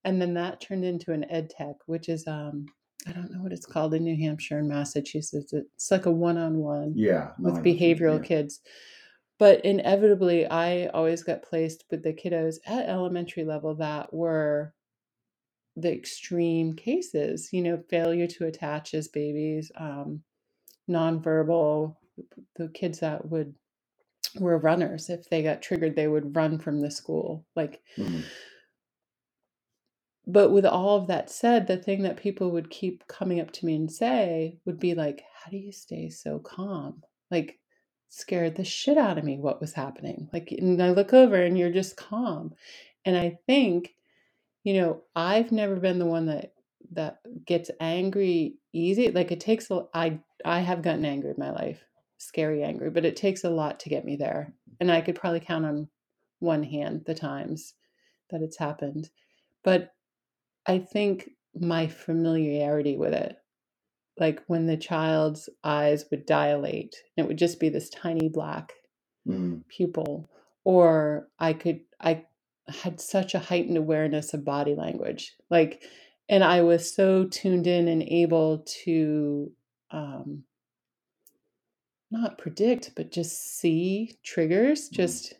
And then that turned into an ed tech, which is um I don't know what it's called in New Hampshire and Massachusetts. It's like a one-on-one Yeah. no, with know what you mean, behavioral yeah. kids. But inevitably, I always got placed with the kiddos at elementary level that were the extreme cases, you know, failure to attach as babies, um, nonverbal, the kids that would were runners. If they got triggered, they would run from the school. Like, Mhm. but with all of that said, the thing that people would keep coming up to me and say would be like, How do you stay so calm? Like, scared the shit out of me what was happening. Like, and I look over and you're just calm. And I think, you know, I've never been the one that that gets angry easy. Like it takes a I I have gotten angry in my life, scary angry, but it takes a lot to get me there. And I could probably count on one hand the times that it's happened. But I think my familiarity with it, like when the child's eyes would dilate, and it would just be this tiny black Mhm. pupil, or I could, I had such a heightened awareness of body language. Like, and I was so tuned in and able to, um, not predict, but just see triggers, just,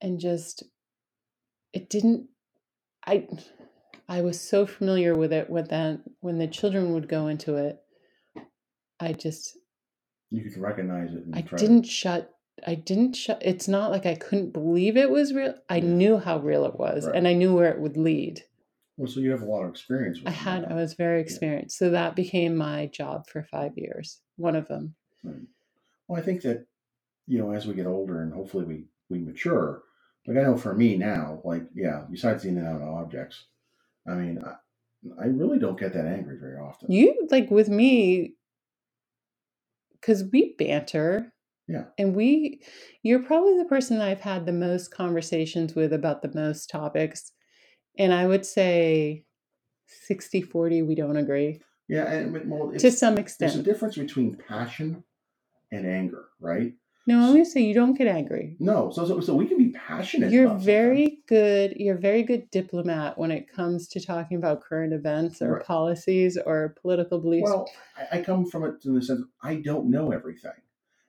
and just, it didn't, I, I was so familiar with it with that when the children would go into it, I just You could recognize it. And I try to- didn't shut I didn't shut it's not like I couldn't believe it was real. I Yeah. knew how real it was Right. and I knew where it would lead. Well, so you have a lot of experience with I had. I was very experienced. So that became my job for 5 years. One of them. Right. Well, I think that you know, as we get older and hopefully we we mature. Like I know for me now, like yeah, besides the in and out of objects, I mean, I, I really don't get that angry very often. You like with me cuz we banter. Yeah. And we you're probably the person that I've had the most conversations with about the most topics. And I would say 60 40 we don't agree Yeah, and well, to some extent, there's a difference between passion and anger, right? No, I'm going to say you don't get angry. No, so so, so we can be passionate. You're about something. very good. You're a very good diplomat when it comes to talking about current events or Right. policies or political beliefs. well. I, I come from it in the sense I don't know everything.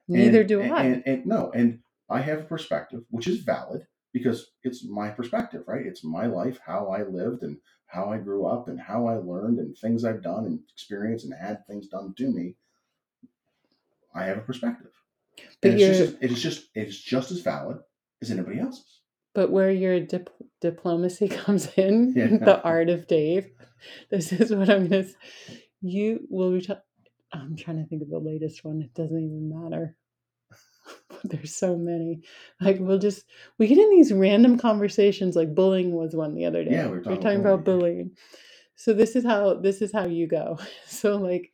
Neither And- do I. And, and no, and I have a perspective which is valid because it's my perspective, right? It's my life, how I lived and how I grew up and how I learned and things I've done and experienced and had things done to me. I have a perspective. But And it's just, it is just it is just as valid as anybody else's. but where your dip- diplomacy comes in, Yeah. the art of Dave. This is what I'm gonna. You will be. I'm trying to think of the latest one. It doesn't even matter. There's so many. Like we'll just we get in these random conversations. Like bullying was one the other day. Yeah, we were talking talking about about bullying. So this is how this is how you go. So like,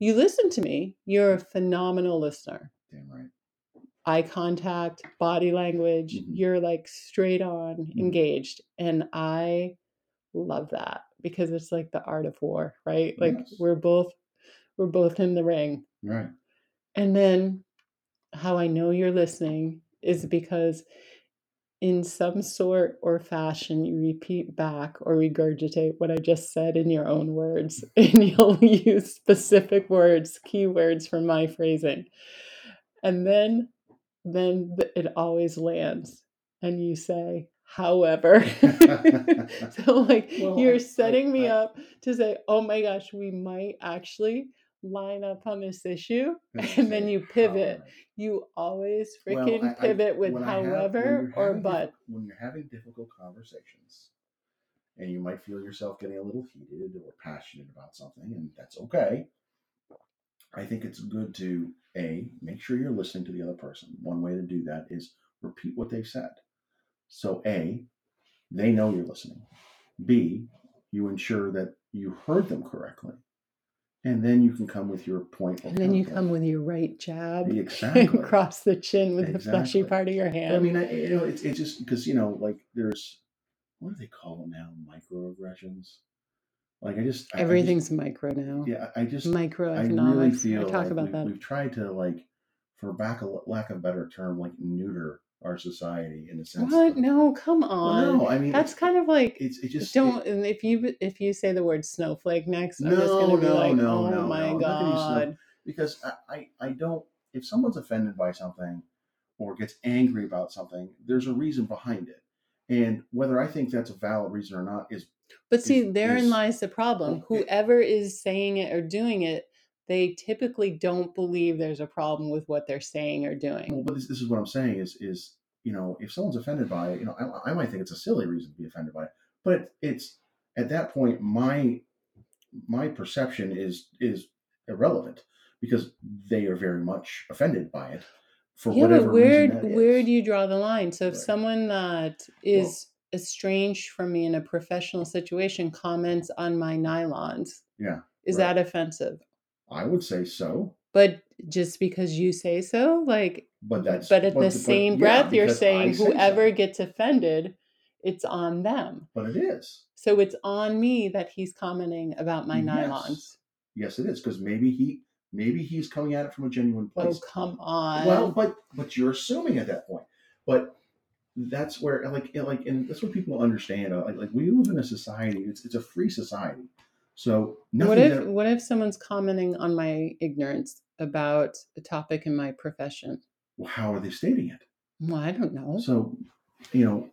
you listen to me. You're a phenomenal listener Damn right. eye contact, body language. Mhm. You're like straight on Mhm. engaged. And I love that because it's like the art of war, right? Like Yes. we're both we're both in the ring. Right. And then how I know you're listening is because in some sort or fashion you repeat back or regurgitate what I just said in your own words and you'll use specific words, keywords from my phrasing. And then then it always lands and you say however so like Well, you're setting I- me I- up to say oh my gosh we might actually line up on this issue And then you pivot "However." you always freaking I- I- pivot with I have- however you're or but when you're having difficult conversations, and you might feel yourself getting a little heated or passionate about something, and that's okay. I think it's good to a make sure you're listening to the other person. One way to do that is repeat what they've said. So a, they know you're listening. B, you ensure that you heard them correctly, and then you can come with your point. and then you come with your right jab Exactly. and cross the chin with the fleshy part of your hand I mean, I, you know, it's it's just because you know, like there's what do they call them now? Microaggressions. Like I just I- I just- everything's micro now yeah, I just micro. I really I feel talk like about we, that we've tried to like, for back a lack of a better term, like neuter our society in a sense. what that- no come on no, I mean that's kind of like it's it just don't it- if you if you say the word snowflake next i'm No, just gonna be no, like no, oh no, my no, I'm not gonna snow- god because I, I I don't if someone's offended by something or gets angry about something, there's a reason behind it. And whether I think that's a valid reason or not is But see, is- therein is- lies the problem. Whoever is saying it or doing it, they typically don't believe there's a problem with what they're saying or well, doing. but this, this is what I'm saying is is you know if someone's offended by it, you know I, I might think it's a silly reason to be offended by it, but it's at that point my my perception is is irrelevant because they are very much offended by it for Yeah, whatever but where where is. do you draw the line? So if Right. someone that is estranged from me in a professional situation comments on my nylons, Yeah, is right. that offensive? I would say so, But just because you say so, like but that's but at but- the but- same yeah, breath you're saying say whoever so. gets offended, it's on them. but it is So it's on me that he's commenting about my Yes. nylons. yes it is because maybe he maybe he's coming at it from a genuine place. Oh, come on. Well, but but you're assuming at that point. But that's where like like and that's what people understand. uh, Like like we live in a society. It's it's a free society. So what if what if someone's commenting on my ignorance about a topic in my profession? Well, how are they stating it? Well, I don't know. So you know,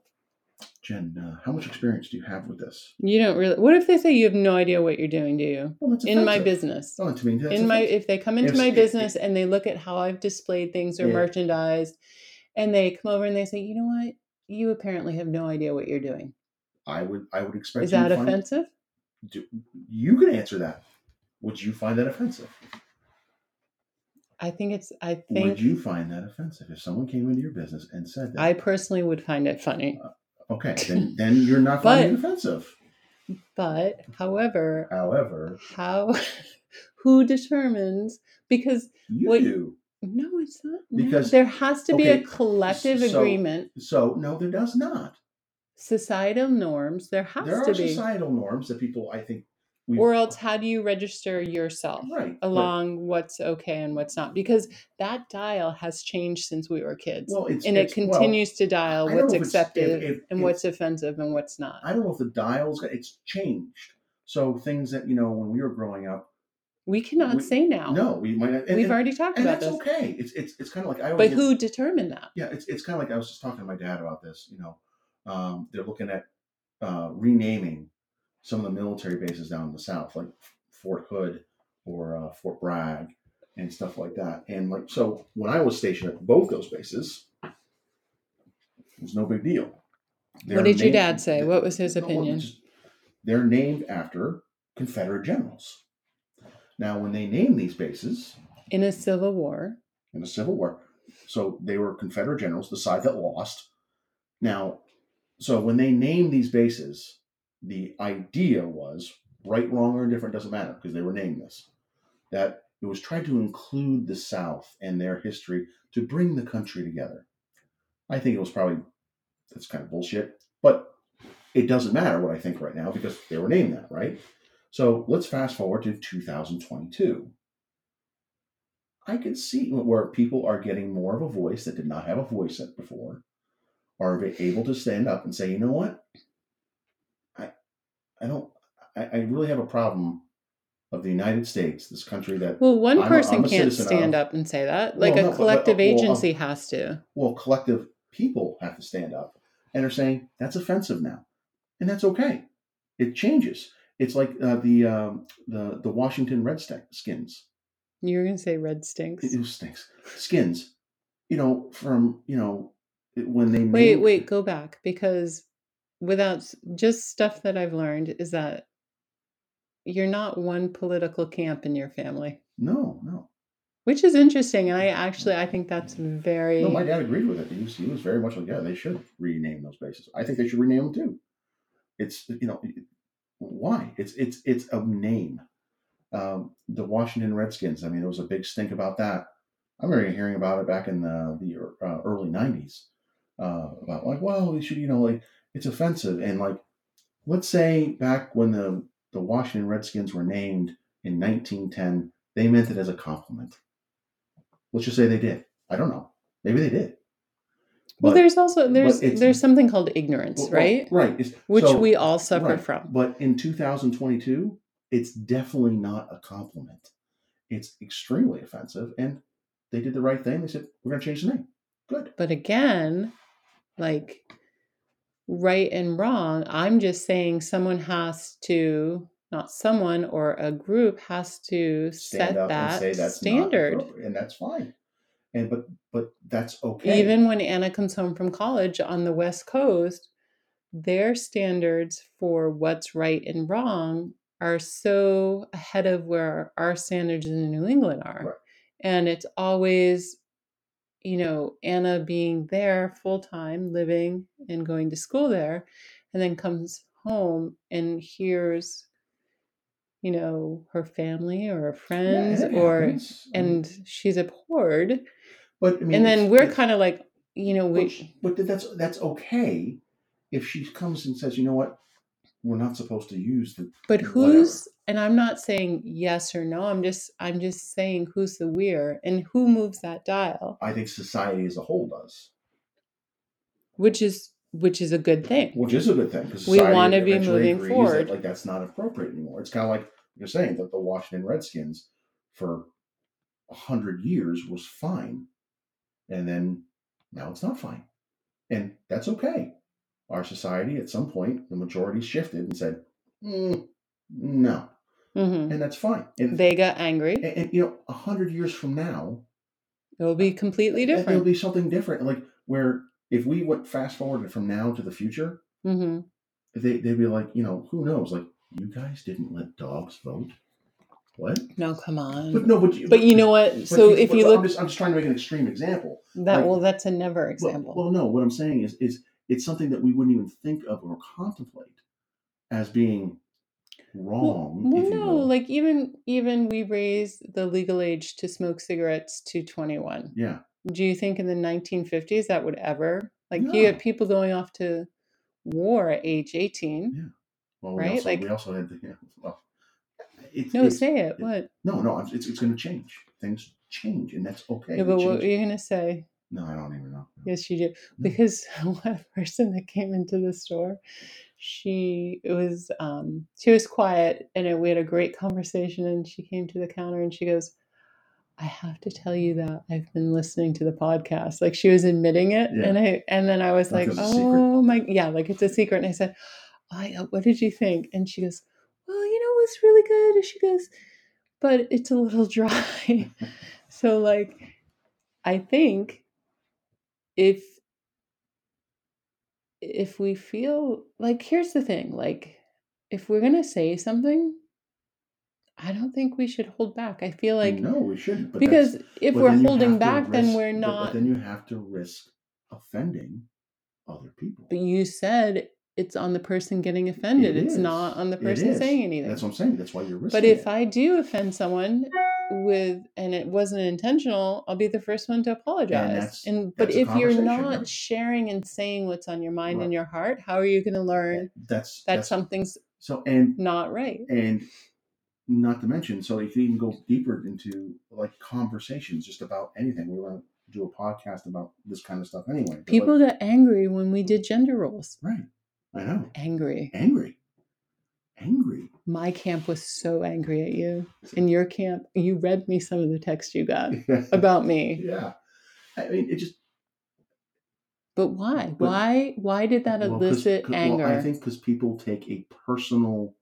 Jen, uh, how much experience do you have with this? You don't really. What if they say you have no idea what you're doing? Do you Well, that's in my business? Well, to me, in my if they come into my business and they look at how I've displayed things or Yeah. merchandised, and they come over and they say, you know what, you apparently have no idea what you're doing. I would I would expect. Is that find- offensive? Do, you can answer that. Would you find that offensive? I think it's. I think. Would you find that offensive if someone came into your business and said that? I personally would find it funny. Uh, okay, then then you're not finding it But- offensive. But however, However, how who determines because you What- do. no it's not no, Because- there has to be a collective so- agreement So no, there does not. Societal norms there has There to be societal norms that people, I think, or else how do you register yourself right but- along what's okay and what's not because that dial has changed since we were kids well, it's and it it's- well, continues to dial what's know if if- accepted and if- what's offensive and what's not I don't know if the dials it's changed. So things that you know when we were growing up, we cannot we- say now no, we might. Not, and, we've and, already talked and about that's this okay. It's it's it's kind of like I always. but get- who determined that Yeah, it's it's kind of like I was just talking to my dad about this. You know, um, they're looking at uh, renaming some of the military bases down in the south, like Fort Hood or uh, Fort Bragg and stuff like that. And like so, when I was stationed at both those bases, it was no big deal. They're What did your dad say? What was his opinion? just- They're named after Confederate generals. Now, when they name these bases In a civil war. in a Civil War, so they were Confederate generals, the side that lost. Now, so when they named these bases, the idea was right, wrong, or indifferent doesn't matter because they were named this. That it was tried to include the South and their history to bring the country together. I think it was probably that's kind of bullshit, but it doesn't matter what I think right now because they were named that, right? So let's fast forward to 2022. I can see where people are getting more of a voice that did not have a voice before, are able to stand up and say, you know what, I, I don't, I, I really have a problem of the United States, this country that Well, one I'm person I'm a can't stand of- up and say that. Like Well, no, a but- but- collective well, um, agency has to. well, collective people have to stand up and are saying that's offensive now, and that's okay. It changes. It's like uh, the um, the the Washington Redskins. You were going to say red stinks. It, it stinks. Skins. You know, from you know when they Wait, made- wait, go back because without just stuff that I've learned is that you're not one political camp in your family, No, no, which is interesting. And I actually I think that's very no. My dad agreed with it. He was he was very much like, yeah, they should rename those bases. I think they should rename them too. It's you know why? It's it's it's a name. Um, the Washington Redskins. I mean, there was a big stink about that. I remember hearing about it back in the the uh, early '90s. Uh, about like, well, we should, you know, like it's offensive, and like, let's say back when the the Washington Redskins were named in 1910, they meant it as a compliment. Let's just say they did. I don't know. Maybe they did. well. There's also there's there's something called ignorance, well, well, right? right. It's- Which so- we all suffer right. from. But in 2022, it's definitely not a compliment. It's extremely offensive, and they did the right thing. They said we're going to change the name. Good. But again, like right and wrong, I'm just saying someone has to, not someone or a group has to Stand set up that and say that's standard. and that's fine. And but but that's okay. Even when Anna comes home from college on the West Coast, their standards for what's right and wrong are so ahead of where our standards in New England are. Right. And it's always, you know, Anna being there full time, living and going to school there, and then comes home and hears, you know, her family or her Yeah, friends it or happens. I mean, and she's abhorred. but I mean, and then it's- we're kind of like, you know, But, we but that's that's okay if she comes and says, you know what, we're not supposed to use the. But whatever." who's and I'm not saying yes or no. I'm just I'm just saying who's the we're and who moves that dial, I think society as a whole does, which is which is a good thing. which is a good thing because We wanna be moving forward. That, like that's not appropriate anymore. It's kind of like you're saying that the Washington Redskins for a hundred years was fine, and then now it's not fine, and that's okay. Our society at some point the majority shifted and said, "Mm, no, hmm and that's fine. And, They got angry. and, and, you know, a hundred years from now, It'll be completely different it'll be something different. Like where if we went fast forward from now to the future, hmm they they'd be like, you know, who knows? Like you guys didn't let dogs vote. What? No, come on. But no, but you, But you know what? So if you I'm look just, I'm just trying to make an extreme example. that like- well, that's a never Well- example. Well, no, what I'm saying is is it's something that we wouldn't even think of or contemplate as being wrong. Well, if you no, will. like even even we raised the legal age to smoke cigarettes to 21. yeah, Do you think in the 1950s that would ever like you No. had people going off to war at age 18? well, we Right? Also, Like- we also had the yeah, well, it's, No, say it. it- What? No, no, it's it's going to change. Things change, and that's okay. Yeah, but what were you gonna say? No, I don't even know. Yes, you do. Mm. Because one person that came into the store, she it was um she was quiet and we had a great conversation and she came to the counter and she goes, I have to tell you that I've been listening to the podcast. Like she was admitting it. Yeah. And I and then I was Like like, was? Oh my yeah, like it's a secret. And I said, I what did you think? And she goes, Well, you know, it's really good. And she goes, but it's a little dry. so like I think if if we feel like here's the thing, like if we're going to say something, I don't think we should hold back. I feel like no, we shouldn't. But because if but we're holding back, then we're but- not. But then you have to risk offending other people. But you said it's on the person getting offended. It it's not on the person saying anything. That's what I'm saying. That's why you're risking. But if it. I do offend someone with and it wasn't intentional, I'll be the first one to apologize. that's- And but if you're not right? sharing and saying what's on your mind and your heart, how are you going to learn that's that that's something's so and not right? and not to mention, so if you even go deeper into like conversations just about anything, we want to do a podcast about this kind of stuff anyway. People like, got angry when we did gender roles. right? I know, Angry. angry, angry. My camp was so angry at you. In your camp, you read me some of the text you got about me. Yeah. I mean, it just But why? But- why? Why did that well, 'cause- elicit 'cause- anger? Well, I think because people take a personal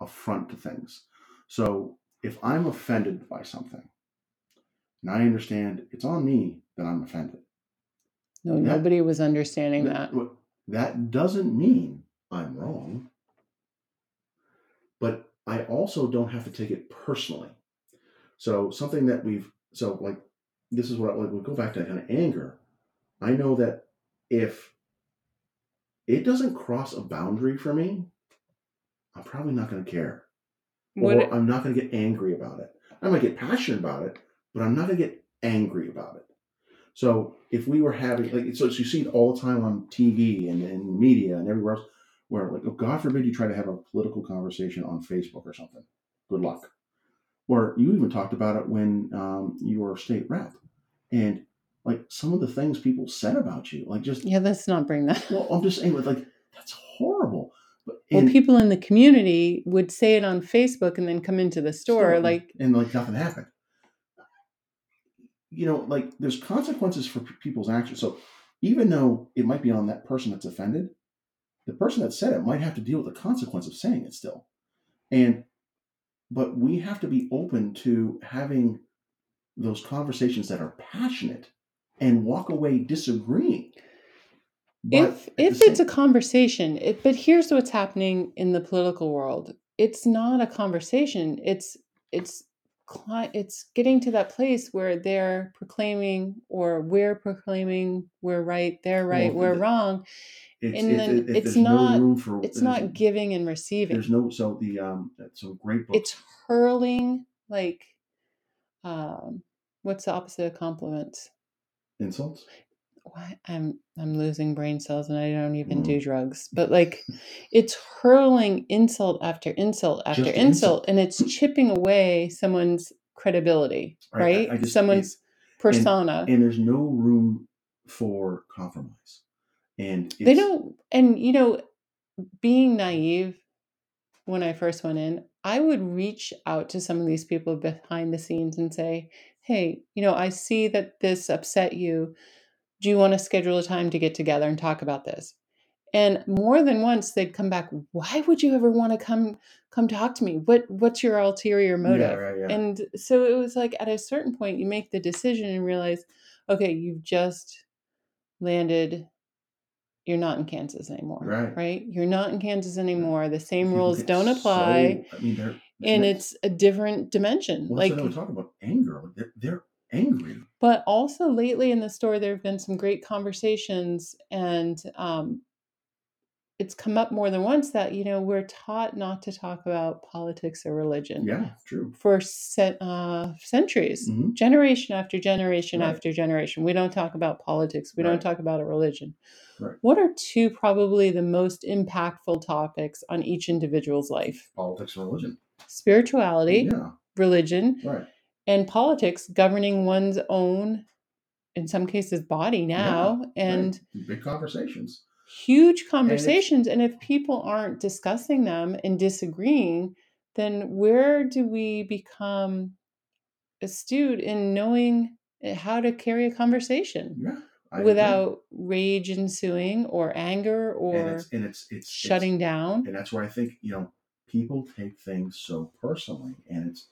affront to things. So if I'm offended by something, and I understand it's on me that I'm offended. no, that- nobody was understanding that. That, that doesn't mean I'm wrong. But I also don't have to take it personally. So something that we've so like this is what I, like, we'll go back to kind of anger. I know that if it doesn't cross a boundary for me, I'm probably not going to care, What or I'm not going to get angry about it. I might get passionate about it, but I'm not going to get angry about it. So if we were having like so, so you see it all the time on TV and in media and everywhere else, where like oh, God forbid you try to have a political conversation on Facebook or something. Good luck. Or you even talked about it when um, you were a state rep, and like some of the things people said about you, like just yeah, let's not bring that. well, I'm just saying, like that's horrible. But Well, people in the community would say it on Facebook and then come into the store. and- Like, and like nothing happened. You know, like there's consequences for people's actions. So even though it might be on that person that's offended, the person that said it might have to deal with the consequence of saying it still. And but we have to be open to having those conversations that are passionate and walk away disagreeing. But if if it's a conversation, it, but here's what's happening in the political world. It's not a conversation. It's it's it's getting to that place where they're proclaiming or we're proclaiming we're right, they're Well, right, we're the- wrong. it's, and then if it's not- no room for It's not giving and receiving. There's no so the um some great books. It's hurling like um what's the opposite of compliments? insults. Why I'm I'm losing brain cells and I don't even Mm. do drugs. But like it's hurling insult after insult after Just insult, and it's chipping away someone's credibility, Right, right? I just- someone's persona. and there's no room for compromise. And they don't and you know, being naive when I first went in, I would reach out to some of these people behind the scenes and say, Hey, you know, I see that this upset you. Do you want to schedule a time to get together and talk about this? And more than once they'd come back, why would you ever want to come come talk to me? What what's your ulterior motive? Yeah, right, yeah. And so it was like at a certain point you make the decision and realize, okay, you've just landed you're not in Kansas anymore. Right. Right? You're not in Kansas anymore. The same rules don't apply. so- I mean, they're and it's a different dimension. well, like like we talk about anger. They're, they're angry. but also lately in the store there have been some great conversations and um, it's come up more than once that you know we're taught not to talk about politics or religion Yeah, true. for cent- uh, centuries Mhm. generation after generation Right. after generation we don't talk about politics we Right. don't talk about a religion Right. what are two probably the most impactful topics on each individual's life Politics and religion. spirituality Yeah, religion right. And politics governing one's own in some cases body now and right. big conversations. huge conversations and if people aren't discussing them and disagreeing then where do we become astute in knowing how to carry a conversation Yeah, without rage ensuing or anger and or it's and it's it's shutting it's, down and that's where I think you know people take things so personally, and it's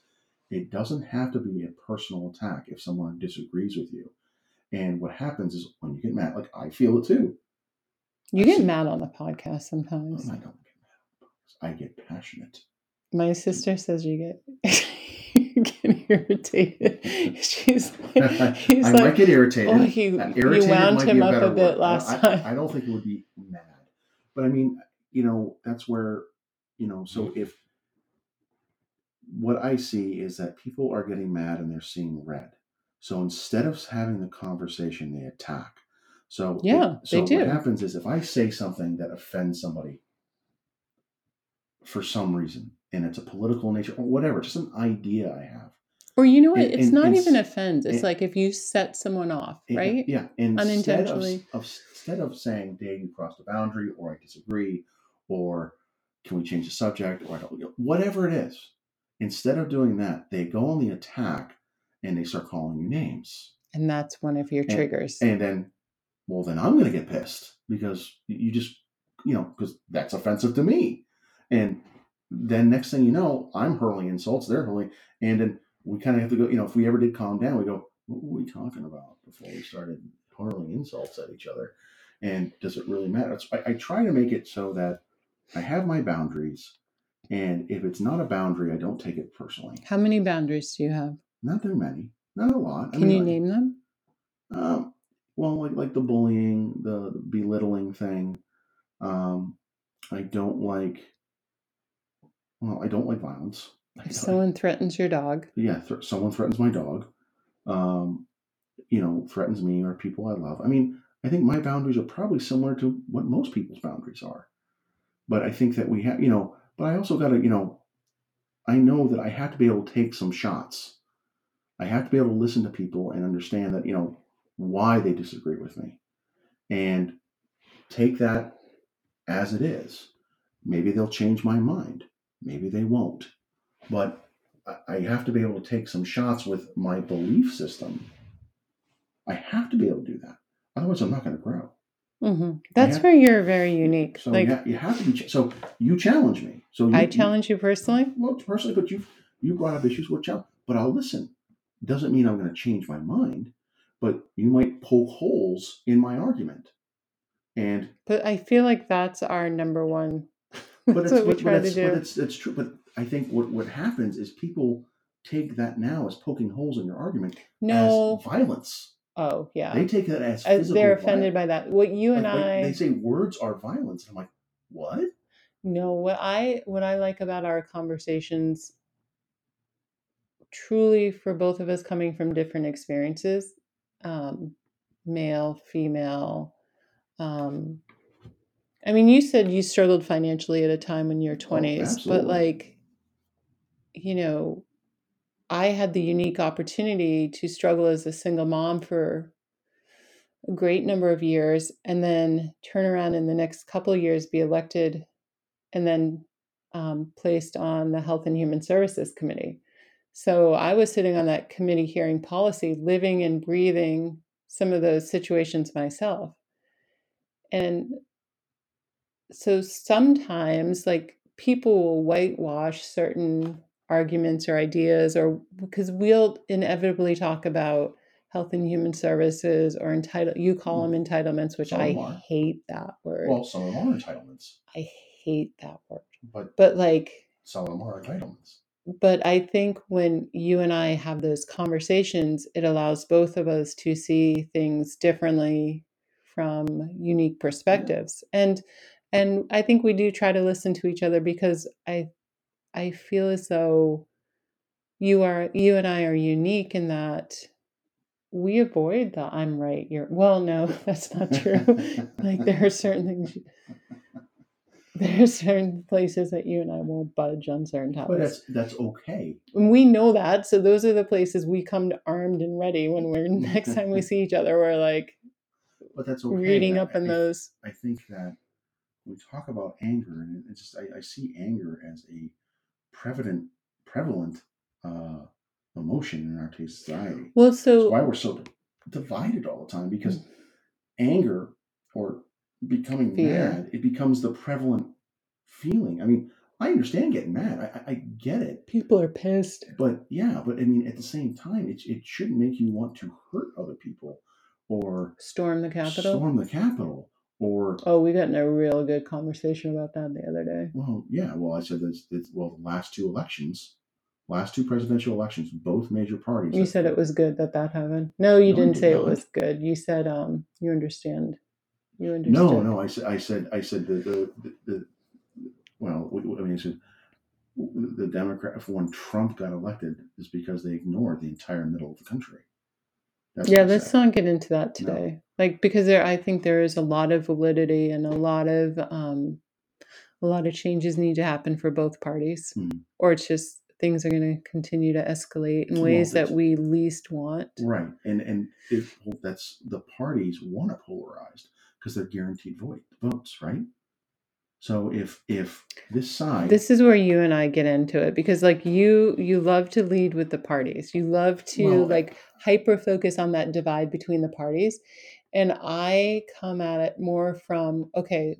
it doesn't have to be a personal attack if someone disagrees with you. And what happens is when you get mad, like I feel it too. You I get see- mad on the podcast sometimes. I don't get mad. I get passionate. My sister says you get you get irritated. She's like, he's I like, might get irritated. oh, you, Uh, you wound him up a bit last I, time. I, I don't think it would be mad, but I mean, you know, that's where, you know, so if what I see is that people are getting mad and they're seeing red. So instead of having the conversation, they attack. So Yeah, so they do. what happens is if I say something that offends somebody for some reason, and it's a political nature or whatever, just an idea I have, Or you know what? And- it's and- not and even offense. It's like if you set someone off, right? Yeah, and instead of, Unintentionally. of instead of saying, "Dave, you crossed a boundary," or "I disagree," or "Can we change the subject?" or "I don't," whatever it is, instead of doing that, they go on the attack and they start calling you names, And that's one of your And- triggers. and then, well, then I'm going to get pissed because you just, you know, because that's offensive to me, and then next thing you know, I'm hurling insults, they're hurling, and then we kind of have to go. You know, if we ever did calm down, we go, "What were we talking about before we started hurling insults at each other?" And does it really matter? I, I try to make it so that I have my boundaries, and if it's not a boundary, I don't take it personally. How many boundaries do you have? Not very many, not a lot. I Can mean, you like- name them? um, well, like like the bullying, the, the belittling thing. Um, I don't like. Well, I don't like violence. If someone threatens your dog, yeah, th- someone threatens my dog. Um, you know, threatens me or people I love. I mean, I think my boundaries are probably similar to what most people's boundaries are. But I think that we have, you know, but I also got to, you know, I know that I have to be able to take some shots. I have to be able to listen to people and understand that, you know, why they disagree with me and take that as it is. Maybe they'll change my mind. Maybe they won't. But I- I have to be able to take some shots with my belief system. I have to be able to do that. Otherwise, I'm not going to grow. hmm that's Yeah. where you're very unique. So like you, ha- you have to be. ch- So you challenge me. So you, I challenge you personally. well, personally, but you you brought up issues with challenge. But I'll listen. Doesn't mean I'm going to change my mind. But you might poke holes in my argument. And But I feel like that's our number one. but That's it's what we but, but try to it's, but it's it's true. But I think what what happens is people take that now as poking holes in your argument No. as violence. Oh, yeah. They take that as Uh, physical They're offended violence. by that. What you and Like- I they say words are violence. And I'm like, what? No, what I what I like about our conversations truly for both of us coming from different experiences, um, male, female. Um, I mean, you said you struggled financially at a time in your 20s, but Oh, absolutely. like, you know, I had the unique opportunity to struggle as a single mom for a great number of years and then turn around in the next couple of years be elected and then um, placed on the Health and Human Services Committee. So I was sitting on that committee hearing policy, living and breathing some of those situations myself. And so sometimes, like, people will whitewash certain arguments or ideas, or because we'll inevitably talk about health and human services or entitle you call them entitlements which Some i are. hate that word Well, some of them are entitlements, i hate that word but but like some of them are entitlements. but I think when you and I have those conversations, it allows both of us to see things differently from unique perspectives. And and I think we do try to listen to each other because I I feel as though you are you and I are unique in that we avoid the I'm right, you're well, no, that's not true. like there are certain things you- there are certain places that you and I won't budge on certain topics. But that's that's okay. And we know that. So those are the places we come to armed and ready when we're next time we see each other. We're like But that's okay. reading I- up in I- those. I think that we talk about anger, and it's just I, I see anger as a prevalent prevalent uh, emotion in our society. Well, That's so why we're so divided all the time because anger or becoming Fear. mad it becomes the prevalent feeling. I mean, I understand getting mad. I, I, I get it. people are pissed. But yeah, but I mean, at the same time, it, it shouldn't make you want to hurt other people or Storm the Capitol. storm the Capitol or Oh, we got in a real good conversation about that the other day. well, yeah. Well, I said that it's, well, the last two elections, last two presidential elections, both major parties. You said it was good that that happened. No, you No, didn't did say it was good. You said um you understand. You understood. No, no. I said, I said, I said the the, the, the well, I mean, I said the Democrat when Trump got elected is because they ignored the entire middle of the country. That's Yeah, let's not get into that No. today. Like because there I think there is a lot of validity and a lot of um a lot of changes need to happen for both parties. Mhm. Or it's just things are going to continue to escalate in Well, ways that we least want. Right, and and if well, that's the parties want to polarized because they're guaranteed vote, votes, right? So if if this side, This is where you and I get into it because like you you love to lead with the parties. You love to Well, like hyper focus on that divide between the parties. And I come at it more from okay,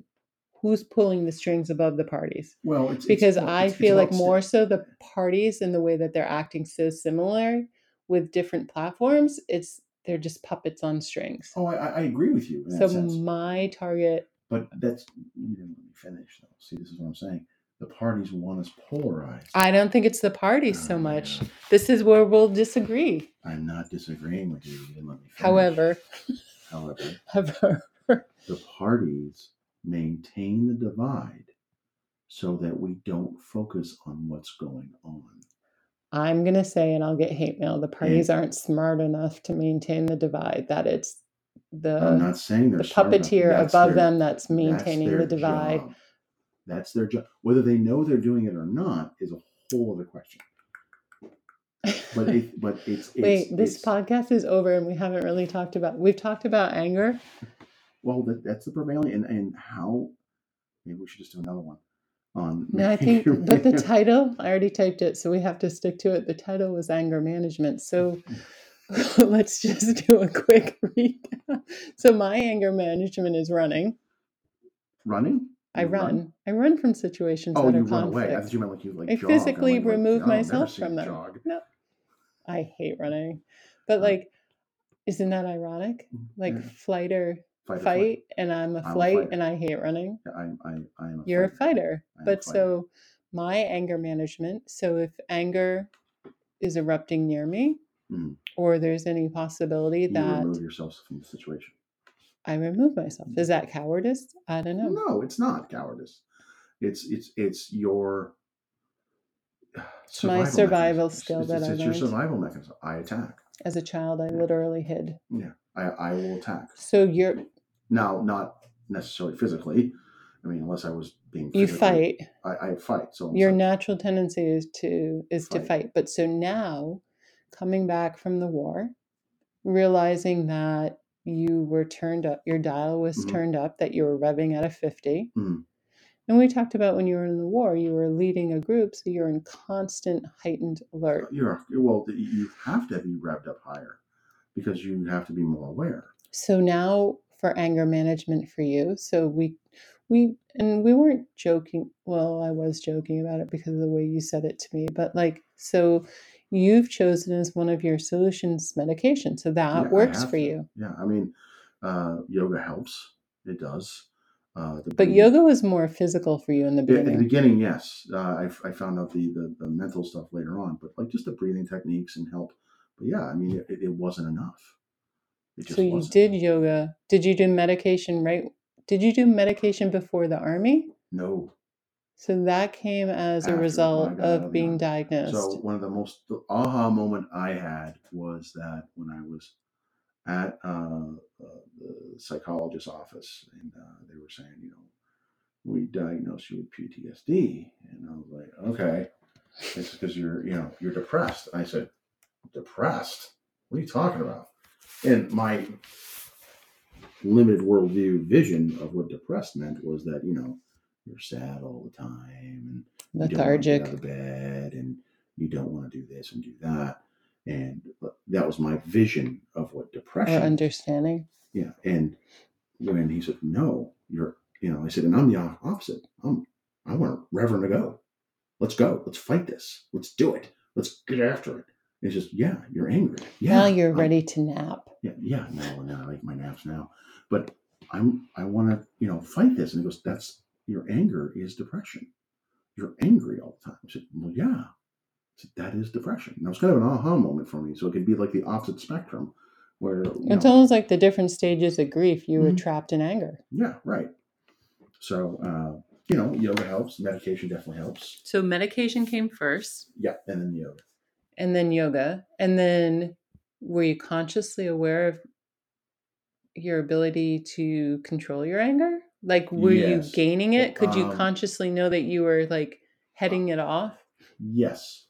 who's pulling the strings above the parties? well, it's, it's- Because well, I it's- it's feel like more so the parties and the way that they're acting so similar with different platforms, it's they're just puppets on strings. Oh, I, I agree with you So my target but that's you didn't let me finish. Though. See, this is what I'm saying. The parties want us polarized. I don't think it's the parties so Oh, much. yeah. This is where we'll disagree. I'm not disagreeing with you. You didn't let me finish. However, however, however, the parties maintain the divide so that we don't focus on what's going on. I'm gonna say, and I'll get hate mail. The mm. parties aren't smart enough to maintain the divide. That it's the, I'm not saying the puppeteer That's above their- them that's that's maintaining their the divide. job. That's their job. Whether they know they're doing it or not is a whole other question. But it, but it's, it's Wait, this it's, podcast is over, and we haven't really talked about. We've talked about anger. well, that, that's the prevailing and and how. Maybe we should just do another one on. No, I think, but the title, I already typed it, so we have to stick to it. The title was anger management. So let's just do a quick recap. So my anger management is running. running. I You run. I run from situations Oh, that you are run away. I conflict. thought you meant like you like. I jog. I'm physically like, like, remove I'll never myself from them. Jog. No, I hate running, but Mm. like, isn't that ironic? Like Yeah. fight or Fight fight, and I'm a I'm a flight, fighter. and I hate running. Yeah, I, I, I am. A You're a fighter. fighter, a but fighter. so my anger management. So if anger is erupting near me, Mm. or there's any possibility You that remove yourself from the situation. I remove myself, is that cowardice? I don't know. No, it's not cowardice. It's it's it's your It's my survival mechanism. skill It's, that it's, I it's your survival mechanism. I attack. As a child, I literally hid. Yeah, I, I will attack. So you're Now, not necessarily physically. I mean, unless I was being. you fight. I, I fight. So your so- natural tendency is to is to Fight. fight but so now coming back from the war realizing that you were turned up your dial was Mhm. turned up that you were revving at a 50 Mhm. and we talked about when you were in the war you were leading a group so you're in constant heightened alert You're well. You have to be revved up higher because you have to be more aware. so now for anger management for you so we we and we weren't joking well i was joking about it because of the way you said it to me but like so you've chosen as one of your solutions medication so that Yeah, works for to. you Yeah, I mean, uh, yoga helps. It does. Uh, the but breathing- yoga was more physical for you in the Yeah, at the beginning beginning, yes. Uh, I, I found out the, the, the mental stuff later on, but like just the breathing techniques and help. But yeah, I mean, it, it wasn't enough. It just so you wasn't. did yoga did you do medication right did you do medication before the army No. so that came as After a I result got out of of the being army. diagnosed So one of the most the aha moment I had was that when I was at uh, uh, the psychologist's office, and uh, they were saying, you know, we diagnosed you with PTSD, and I was like, okay, it's because you're, you know, you're depressed. I said, depressed? What are you talking about? And my limited worldview vision of what depressed meant was that, you know, you're sad all the time and you don't wanna get lethargic out of bed and you don't want to do this and do that. And that was my vision of what or depression. understanding yeah. And when he said, "No, you're," you know, I said, "And I'm the opposite. I'm, I want Reverend to go. Let's go. Let's fight this. Let's do it. Let's get after it." It's just, yeah, you're angry. Yeah, now you're I'm- ready to nap yeah, yeah. No, no, I like my naps now. But I'm I want to you know fight this, and he goes, that's your anger is depression. You're angry all the time. I said, well, yeah. I said, that is depression. And it was kind of an aha moment for me. So it could be like the opposite spectrum, where It's know, almost like the different stages of grief. You were Mhm. trapped in anger. yeah, right. So uh, you know, yoga helps. Medication definitely helps. So medication came first, Yeah, and then yoga. And then yoga, and then were you consciously aware of your ability to control your anger? Like, were Yes. you gaining it? Could you Um, consciously know that you were like heading it off? Yes.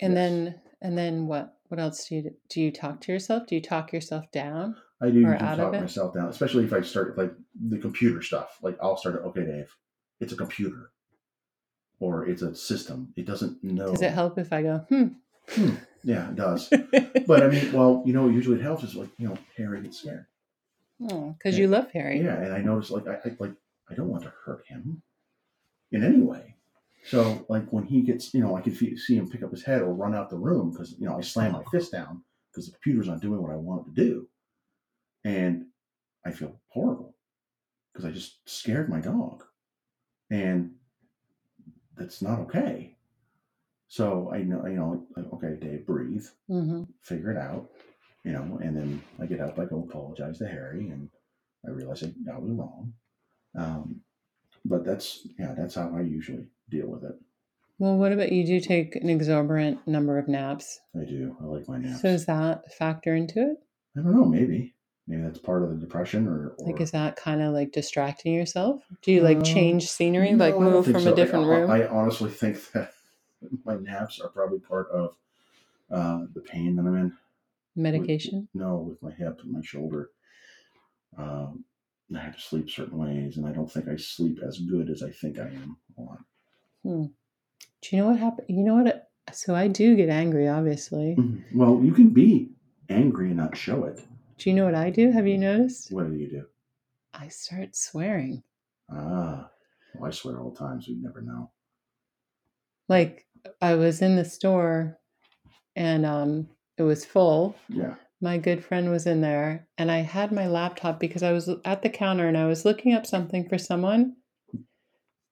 And yes. then, and then what? What else do you do? You talk to yourself? Do you talk yourself down? I do talk myself down, especially if I start like the computer stuff. Like I'll start, okay, Dave, it's a computer, or it's a system. It doesn't know. Does it help if I go, hmm? Yeah, it does. but I mean, well, you know, usually it helps is like you know, Harry gets scared. Oh, because you love Harry. Yeah, and I notice like I, I like I don't want to hurt him in any way. So like when he gets, you know, I can fe- see him pick up his head or run out the room because you know I slam my fist down because the computer's not doing what I want it to do, and I feel horrible because I just scared my dog, and that's not okay. So I know, you know, okay, Dave, breathe, hmm figure it out, you know, and then I get up, I go apologize to Harry, and I realize I, I was wrong. Um, but that's yeah, that's how I usually deal with it. Well, what about you? Do take an exorbitant number of naps? I do. I like my naps. So does that factor into it? I don't know. Maybe maybe that's part of the depression, or, or Like, is that kind of like distracting yourself? Do you like Um, change scenery, No, like move from so. a different I, room? I, honestly think that my naps are probably part of uh, the pain that I'm in. with- Medication? no, with my hip and my shoulder. Um, I have to sleep certain ways, and I don't think I sleep as good as I think I am a lot. Do you know what happened? You know what? So I do get angry, obviously. Mhm. Well, you can be angry and not show it. Do you know what I do? Have you noticed? What do you do? I start swearing. Ah, well, I swear all the time, so you never know. Like I was in the store and um it was full. Yeah. My good friend was in there and I had my laptop because I was at the counter and I was looking up something for someone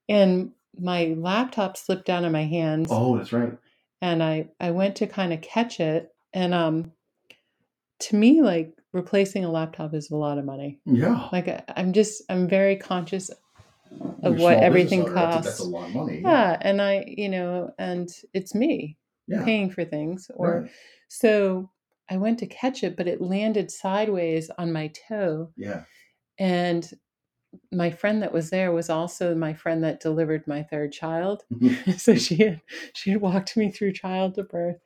and my laptop slipped out of my hands Oh, that's right. and I I went to kind of catch it and um to me like replacing a laptop is a lot of money. Yeah. Like I- I'm just I'm very conscious of what everything business owner, that's a- costs. That's a lot of money. Yeah, and I, you know, and it's me Yeah. paying for things. Or Right. so I went to catch it, but it landed sideways on my toe. Yeah. And my friend that was there was also my friend that delivered my third child. Mm-hmm. so she had she had walked me through childbirth,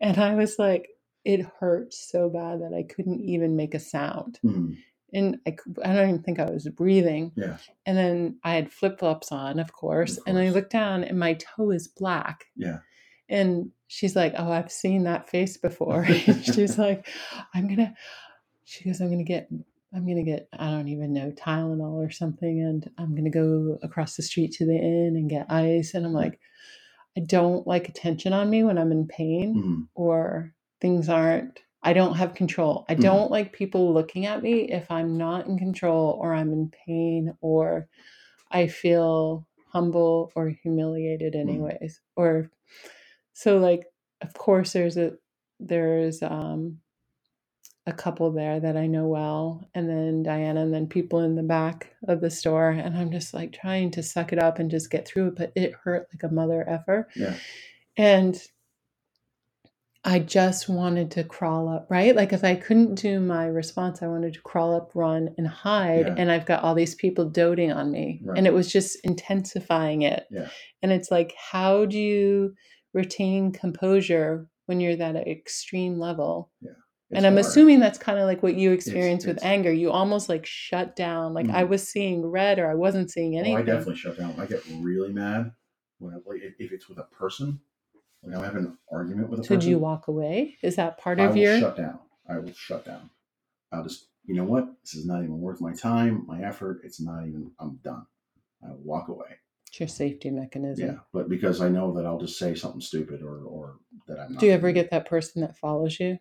and I was like, it hurt so bad that I couldn't even make a sound Mhm. and i don't even think I was breathing. Yeah. And then I had flip flops on, of course. Of And I course. looked down and my toe is black. Yeah. And she's like, Oh, I've seen that face before. she's like, I'm going to, she goes, I'm going to get, I'm going to get, I don't even know, Tylenol or something. And I'm going to go across the street to the inn and get ice. And I'm like, I don't like attention on me when I'm in pain Mhm. or things aren't I don't have control. I Mhm. don't like people looking at me if I'm not in control or I'm in pain or I feel humble or humiliated Mhm. anyways. Or so like of course there's a there's um a couple there that I know well and then Diana and then people in the back of the store and I'm just like trying to suck it up and just get through it but it hurt like a mother effer. Yeah. And I just wanted to crawl up, right? Like if I couldn't do my response, I wanted to crawl up, run, and hide. Yeah. And I've got all these people doting on me. Right. And it was just intensifying it. Yeah. And it's like, how do you retain composure when you're that extreme level? It's and I'm hard. assuming that's kind of like what you experience with it's- anger. You almost like shut down. Like I Mhm. was seeing red or I wasn't seeing Oh, anything. I definitely shut down. I get really mad when I, if it's with a person. Like I'm having an argument with a so person. you walk away? Is that part I of will your shut down. I will shut down. I'll just, you know what? This is not even worth my time, my effort. It's not even. I'm done. I will walk away. it's your safety mechanism? Yeah, but because I know that I'll just say something stupid or or that I'm. Not Do you ever get that person that follows you?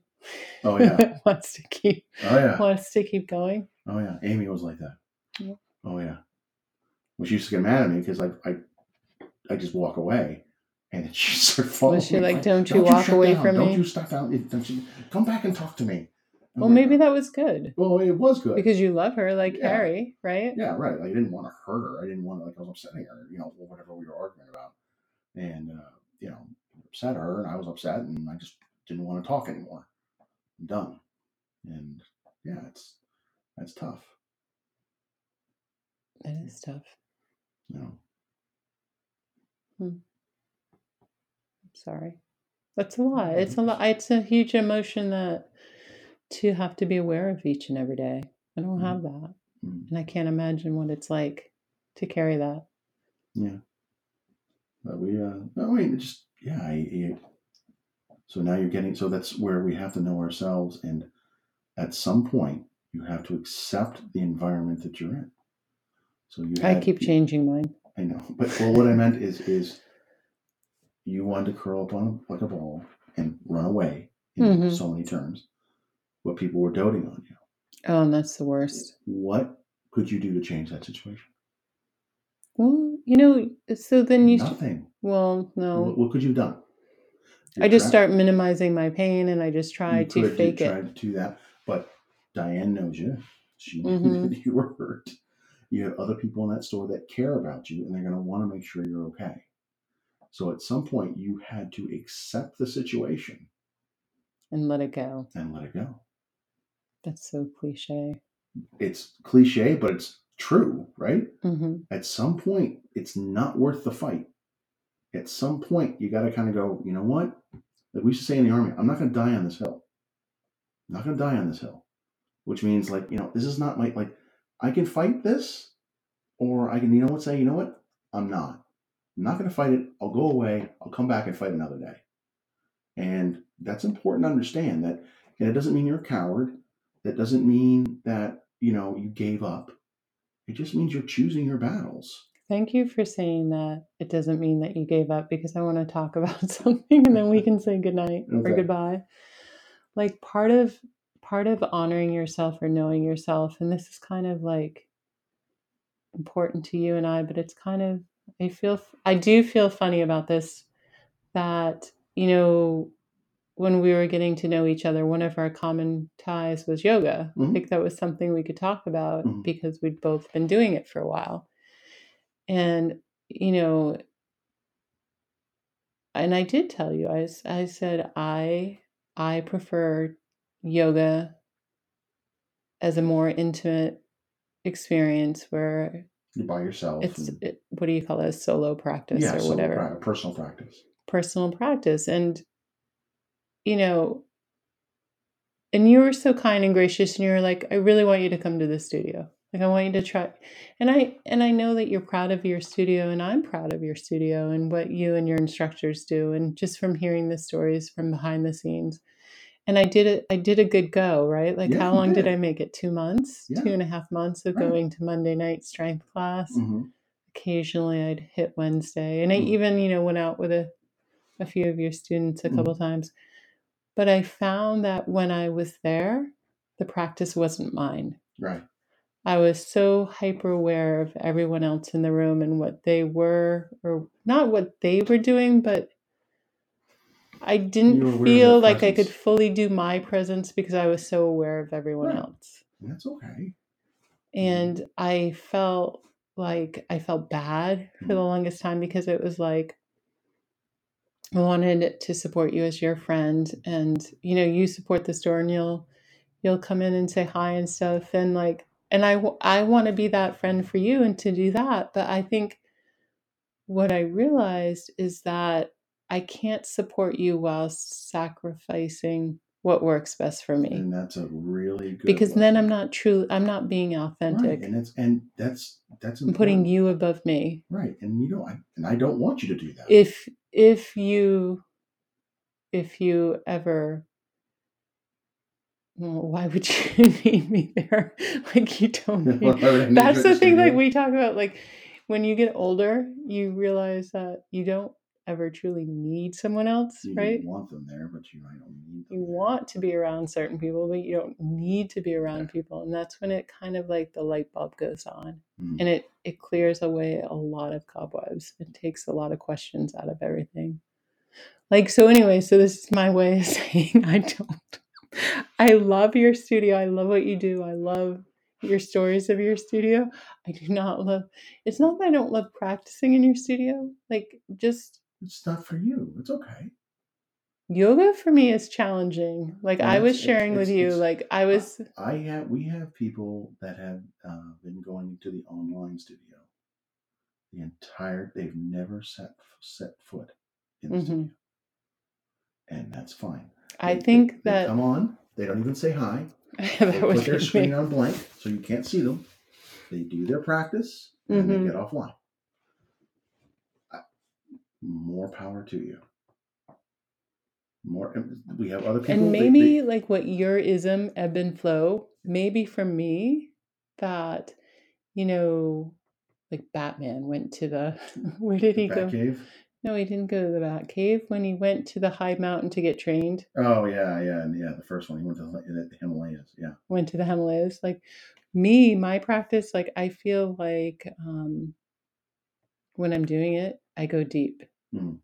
Oh yeah. wants to keep Oh yeah. wants to keep going. Oh yeah. Amy was like that. Yeah. Oh yeah. Well, she used to get mad at me because I I I just walk away, and then she started following. Was she me, like, "Don't you walk shut away down. from Don't me?" you stop out. Don't you come back and talk to me. I'm Well, like, maybe that was good Well, it was good because you love her like Yeah. Harry, right? Yeah, right. Like, I didn't want to hurt her. I didn't want to like I was upsetting her. You know, whatever we were arguing about, and uh, you know, upset her, and I was upset, and I just didn't want to talk anymore. I'm done. And yeah, it's that's tough. That is tough. You know. Sorry. That's a lot. It's a lot. It's a huge emotion that to have to be aware of each and every day. I don't Mhm. have that. Mm, And I can't imagine what it's like to carry that. Yeah. But we uh no, I mean just yeah, I, I- so now you're getting so that's where we have to know ourselves and at some point you have to accept the environment that you're in. So you I keep changing mine. I know, but well, what I meant is, is you wanted to curl up on like a ball and run away in Mhm. so many terms. What people were doting on you. Oh, and that's the worst. What could you do to change that situation? Well, you know, so then you. Nothing. Well, no. What, what could you have done? I just tried- start minimizing my pain and I just try you to fake it. try to do that, but Diane knows you. She knew Mhm. that you were hurt. You have other people in that store that care about you, and they're going to want to make sure you're okay. So at some point, you had to accept the situation and let it go. and let it go. That's so cliche. it's cliche, but it's true, right? hmm At some point, it's not worth the fight. At some point, you got to kind of go, you know what? Like we used to say in the army, I'm not going to die on this hill. I'm not going to die on this hill, which means like, you know, this is not my, like, I can fight this, or I can, you know what, say, you know what? I'm not. I'm not going to fight it. I'll go away. I'll come back and fight another day. And that's important to understand that, and it doesn't mean you're a coward. That doesn't mean that, you know, you gave up. It just means you're choosing your battles. Thank you for saying that. It doesn't mean that you gave up because I want to talk about something and then we can say goodnight or goodbye. Like part of part of honoring yourself or knowing yourself, and this is kind of like important to you and I, but it's kind of I feel I do feel funny about this that you know when we were getting to know each other, one of our common ties was yoga. Mhm. think that was something we could talk about Mhm. because we'd both been doing it for a while. And, you know, and I did tell you, I, I said, I, I prefer yoga as a more intimate experience where You're by yourself. it's, and- it, what do you call it? Solo practice yeah, or solo whatever. pra- personal practice. personal practice and you know and you were so kind and gracious and you were like i really want you to come to the studio like i want you to try and i and i know that you're proud of your studio and i'm proud of your studio and what you and your instructors do and just from hearing the stories from behind the scenes and i did it i did a good go right like Yeah, how long did did. i make it two months Yeah. two and a half months of Right. going to monday night strength class hmm occasionally I'd hit Wednesday. And I Mm. even, you know, went out with a, a few of your students a Mm. couple times. But I found that when I was there, the practice wasn't mine. Right. I was so hyper aware of everyone else in the room and what they were, or not what they were doing, but I You were didn't aware of feel their like I could presence. fully do my presence because I was so aware of everyone Right. else. And that's okay. and I felt like I felt bad for the mm-hmm. longest time because it was like I wanted to support you as your friend and you know you support the store and you'll you'll come in and say hi and stuff and like and I w- I want to be that friend for you and to do that but I think what I realized is that I can't support you while sacrificing what works best for me And that's a really good because then. I'm not true I'm not being authentic. Right. And it's and that's that's I'm putting you above me. right. And you know, I, and I don't want you to do that. If if you if you ever well, why would you need me there? like you don't need Why would I need That's the the thing like we talk about like when you get older, you realize that you don't ever truly need someone else, You right? want them there, but you might don't need them. You there. want to be around certain people, but you don't need to be around people. And that's when it kind of like the light bulb goes on Mm. and it it clears away a lot of cobwebs. It takes a lot of questions out of everything. Like so anyway, so this is my way of saying I don't I love your studio. I love what you do. I love your stories of your studio. I do not love it's not that I don't love practicing in your studio. Like just It's not for you. It's okay. yoga for me is challenging. Like Well, I was it's- it's- sharing with it's- you, it's- like I was I have we have people that have uh, been going to the online studio. The entire they've never set set foot in the Mhm. studio, and that's fine. I They- they- think they that come on. They don't even say hi. that They put their screen me. on blank so you can't see them. They do their practice and Mhm. they get offline. More power to you. More. We have other people. and maybe they- like what your ism ebb and flow maybe for me that you know like batman went to the where did he go Batcave. no he didn't go to the bat cave when he went to the high mountain to get trained Oh yeah, yeah, and yeah. The first one he went to the the Himalayas. Yeah. went to the himalayas like me my practice like i feel like um when i'm doing it i go deep Mhm.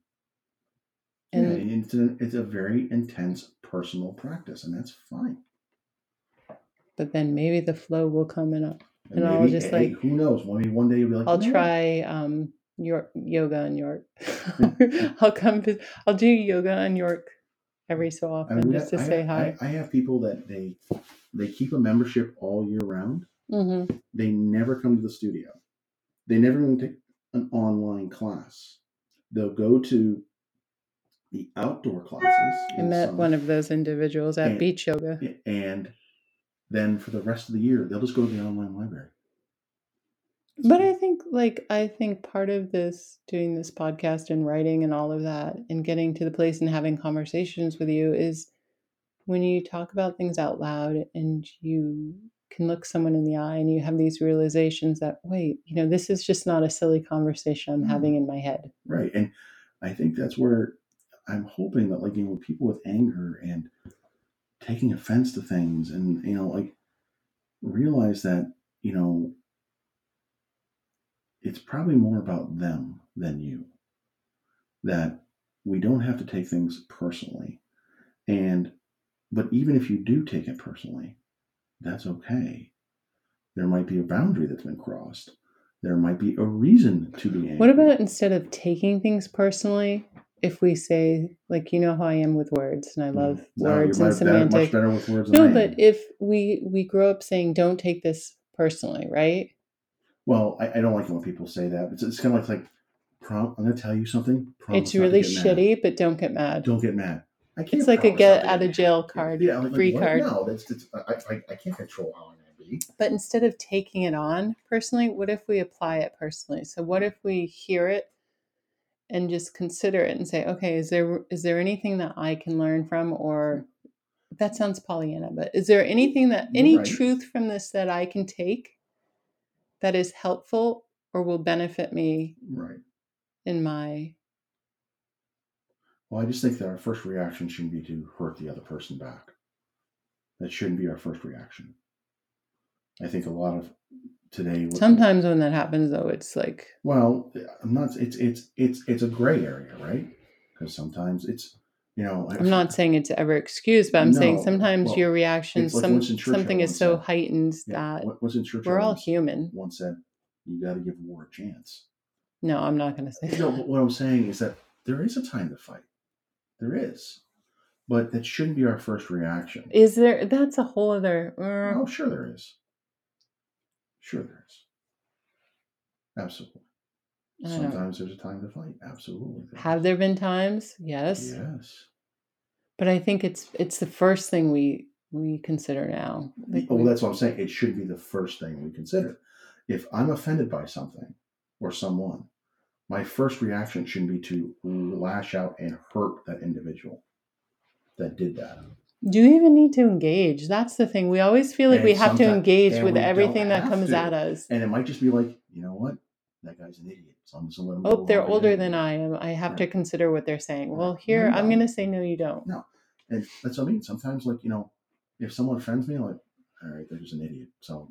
and yeah, it's a, it's a very intense personal practice, and that's fine. but then maybe the flow will come in And I'll just, hey, like- who knows? Maybe one day you'll be like, I'll "You know what? try um York yoga in York. I'll come. I'll do yoga in York every so I often mean, just to I say hi. I, I have people that they they keep a membership all year round. hmm They never come to the studio. They never even take an online class. They'll go to the outdoor classes. I met summer, one of those individuals at And- beach yoga. and then for the rest of the year, they'll just go to the online library. But I think like I think part of this doing this podcast and writing and all of that and getting to the place and having conversations with you is when you talk about things out loud and you can look someone in the eye and you have these realizations that wait, you know, this is just not a silly conversation I'm Mm. having in my head. Right. And I think that's where I'm hoping that like you know people with anger and taking offense to things and you know like realize that, you know, it's probably more about them than you. That we don't have to take things personally. And but even if you do take it personally, that's okay. There might be a boundary that's been crossed. There might be a reason to be angry. What about instead of taking things personally, if we say like you know how I am with words and I love Mm. No, words and much better- much semantic. better with words than I No, but if we we grow up saying don't take this personally, right? Well, I, I don't like it when people say that. It's, it's kind of like, like prom, I'm going to tell you something. It's really get mad. shitty, but don't get mad. Don't get mad. I can't It's like a get to out of jail card, Yeah, like, free what? card. No, that's, that's I, I, I can't control how I'm going to be. But instead of taking it on personally, what if we apply it personally? So what if we hear it and just consider it and say, okay, is there is there anything that I can learn from or that sounds Pollyanna, but is there anything that any right. truth from this that I can take that is helpful or will benefit me Right. in my Well, I just think that our first reaction shouldn't be to hurt the other person back. That shouldn't be our first reaction. I think a lot of today. sometimes when that happens though, it's like Well, I'm not. It's it's it's it's a gray area, right? Because sometimes it's you know. I'm not saying it's ever excused, but I'm saying sometimes well, your reaction, like some something is so said. heightened Yeah, that what was in Churchill we're all once- human. Once said, "You got to give war a chance." No, I'm not going to say No, that. but what I'm saying is that there is a time to fight. There is, but that shouldn't be our first reaction. Is there? That's a whole other. uh, oh, sure there is. Sure there is. Absolutely. Don't know. Sometimes there's a time to fight. Absolutely. there Have is. there been times? Yes, Yes. but I think it's it's the first thing we we consider now. Like oh, we- that's what I'm saying. It should be the first thing we consider. If I'm offended by something or someone, my first reaction shouldn't be to lash out and hurt that individual that did that. do you even need to engage? That's the thing. We always feel like And we have to engage with everything that comes to. at us. And it might just be like, you know what? That guy's an idiot. So I'm just gonna let them. Oh, they're older than I am. I have to consider what they're saying. Right. Well, here you I'm going to say no. You don't. No. And that's what I mean. Sometimes, like you know, if someone offends me, I'm like, all right, they're just an idiot. So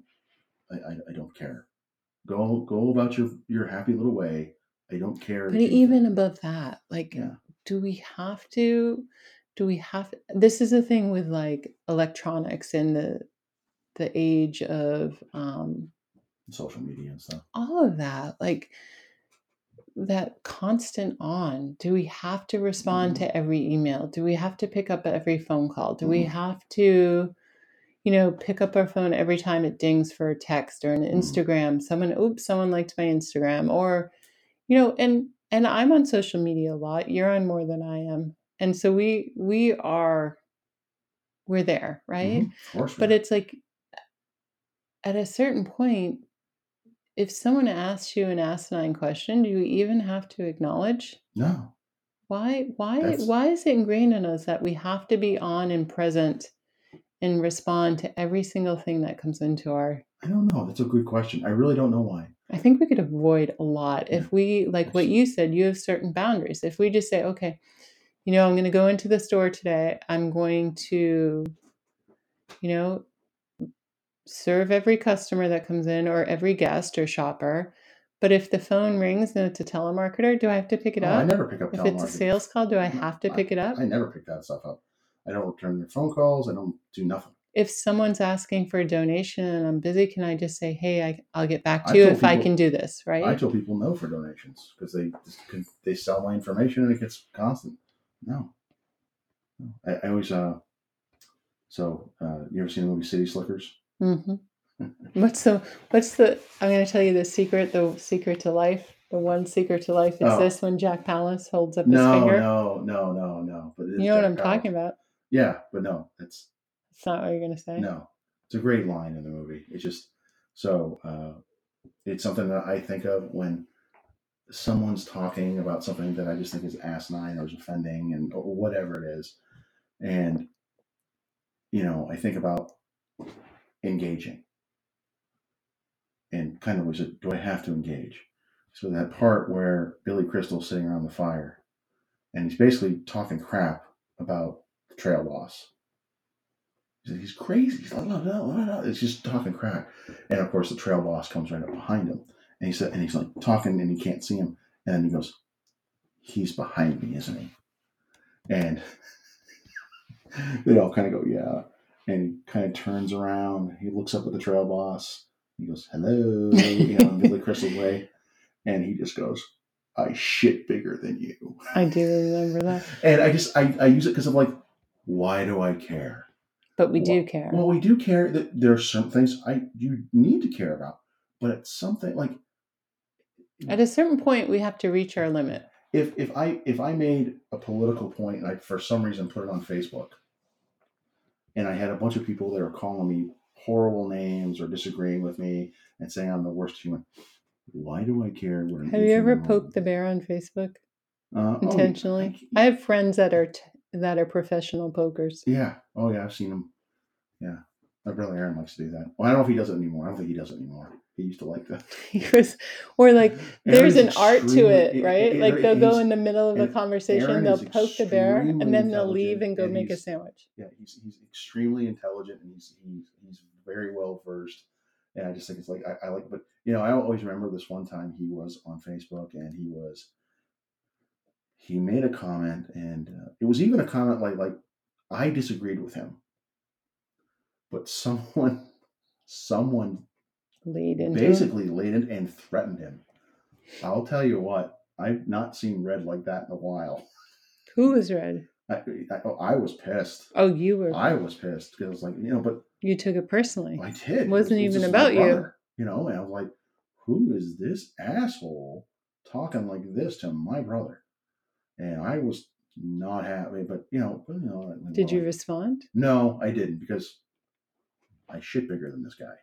I, I, I don't care. Go go about your your happy little way. I don't care. But even above that, like, Yeah. do we have to? Do we have? This is the thing with like electronics in the the age of um, social media and stuff. all of that, like that constant on. Do we have to respond Mhm. to every email? Do we have to pick up every phone call? Do we Mhm. have to? You know, pick up our phone every time it dings for a text or an Mhm. Instagram. Someone, oops, someone liked my Instagram, or you know and and i'm on social media a lot you're on more than i am and so we we are we're there right Mhm. Of course, but it's like at a certain point if someone asks you an asinine question do you even have to acknowledge no. why why That's- why is it ingrained in us that we have to be on and present and respond to every single thing that comes into our I don't know. That's a good question. I really don't know why. I think we could avoid a lot if we, like what you said, you have certain boundaries. If we just say, okay, you know, I'm going to go into the store today, I'm going to, you know, serve every customer that comes in or every guest or shopper. But if the phone rings and it's a telemarketer, do I have to pick it Oh, I up? never pick up If it's a sales call, do I mm, have to pick it up? I never pick that stuff up. I don't return their phone calls. I don't do nothing. If someone's asking for a donation and I'm busy, can I just say, hey, I, I'll get back I to you told if I can do this, right? I tell people no for donations because they just, they sell my information and it gets constant. No, No. I, I always uh. So uh, you ever seen the movie City Slickers? Mm hmm What's the what's the I'm gonna tell you the secret, the secret to life. The one secret to life is Oh. this when Jack Palance holds up his finger. no, no, no, no. no. But you know what I'm Palance. talking about. Yeah, but no, it's It's not what you're gonna say. no. It's a great line in the movie. It's just so uh, it's something that I think of when someone's talking about something that I just think is asinine or is offending and or whatever it is, and you know I think about engaging and kind of was it do I have to engage? So that part where Billy Crystal's sitting around the fire and he's basically talking crap about trail boss. He's, crazy. He's like, no, no, no, no. It's just talking crap. And of course, the trail boss comes right up behind him, and he said, and he's like talking, and he can't see him, and then he goes, "He's behind me, isn't he?" And they all kind of go, "Yeah." And he kind of turns around. He looks up at the trail boss. He goes, "Hello," you know, Billy Crystal way, and he just goes, "I shit bigger than you." I do remember that. And I just I, I use it because I'm like, why do I care? But we do Well- care. Well, we do care that there are some things I you need to care about, but it's something like At a certain point we have to reach our limit. if if I if I made a political point and I for some reason put it on Facebook, and I had a bunch of people that are calling me horrible names or disagreeing with me and saying I'm the worst human. Why do I care? Have you ever poked the bear on Facebook uh, oh, intentionally? I- I have friends that are t- that are professional pokers. Yeah. Oh yeah, I've seen him. Yeah. My brother Aaron likes to do that. Well, I don't know if he does it anymore. I don't think he does it anymore. He used to like that. He was, or like there's Aaron's an art to it, right? it- like they'll go in the middle of a conversation, Aaron they'll poke the bear, and then they'll leave and go and make a sandwich. Yeah, he's he's extremely intelligent and he's he's he's very well versed. And I just think it's like I, I like, but you know, I always remember this one time he was on Facebook and he was he made a comment and uh, it was even a comment like like I disagreed with him, but someone someone Lead into basically laid it and threatened him. I'll tell you what, I've not seen red like that in a while. who was red? I, I, I was pissed. Oh, you were. I was pissed because I was like, you know, but you took it personally. I did. It Wasn't it was even about you. You know, and I was like, who is this asshole talking like this to my brother? And I was not happy, but you know, you know Did you respond? No, I didn't because I shit bigger than this guy.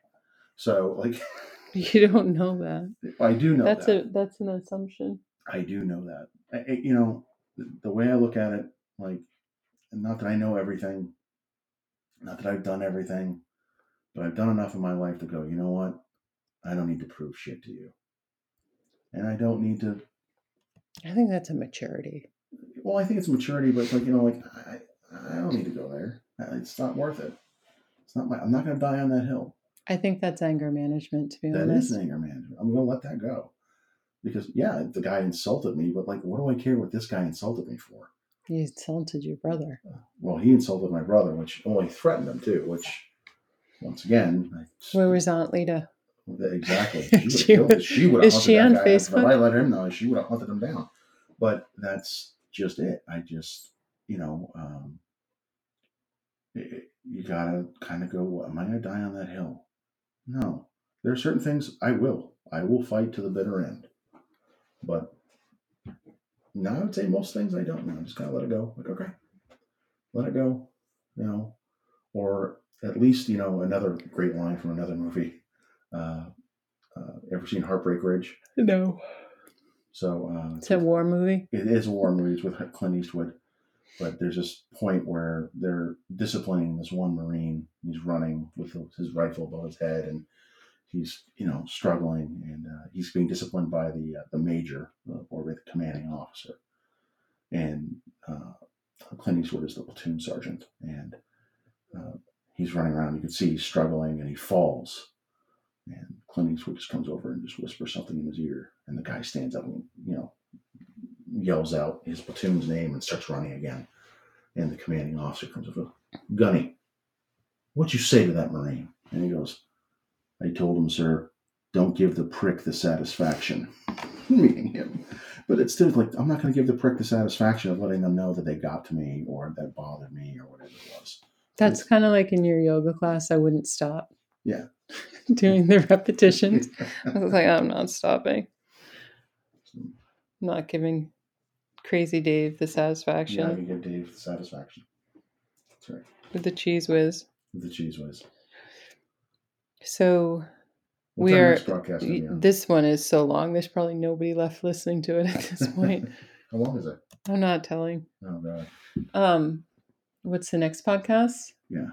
So like, You don't know that. I do know that's that. a that's an assumption. I do know that. I, I- you know, the, the way I look at it, like, not that I know everything, not that I've done everything, but I've done enough in my life to go, you know what? I don't need to prove shit to you. and I don't need to. I think that's a maturity. Well, I think it's maturity, but it's like you know, like I, I don't need to go there. It's not worth it. It's not my. I'm not going to die on that hill. I think that's anger management, to be That honest. is anger management. I'm going to let that go. Because yeah, the guy insulted me, but like, what do I care what this guy insulted me for? He insulted your brother. Well, he insulted my brother, which well, he threatened him too. Which, once again, I, Where was Aunt Lita? Exactly she would She She would is she on If I Facebook? let him know, she would have hunted him down. But that's just it. I just, you know, um, it- you gotta kind of go. Am I gonna die on that hill? No. There are certain things I will. I will fight to the bitter end. But no, I would say most things I don't know. I just gotta let it go. Like, okay, let it go. You know, or at least you know another great line from another movie. Uh, uh, ever seen Heartbreak Ridge? No. So uh, It's a war movie. it is a war movie. It's with Clint Eastwood. But there's this point where they're disciplining this one Marine. He's running with his rifle above his head, and he's you know struggling, and uh, he's being disciplined by the uh, the major uh, or the commanding officer. And uh, Clint Eastwood is the platoon sergeant, and uh, he's running around. You can see he's struggling, and he falls. And Clint Eastwood just comes over and just whispers something in his ear, and the guy stands up and you know yells out his platoon's name and starts running again. And the commanding officer comes over, Gunny, what'd you say to that Marine? And he goes, I told him, sir, don't give the prick the satisfaction, meaning him. But it's still like, I'm not going to give the prick the satisfaction of letting them know that they got to me or that bothered me or whatever it was. That's kind of like in your yoga class. I wouldn't stop. Yeah. Doing the repetitions. I was like, I'm not stopping. I'm not giving Crazy Dave the yeah, I satisfaction can give Dave the satisfaction. That's right. with the Cheez Whiz. With the Cheez Whiz. So What's we are. next broadcast gonna be on? This one is so long. There's probably nobody left listening to it at this point. How long is it? I'm not telling. Oh god. Um, what's the next podcast? Yeah.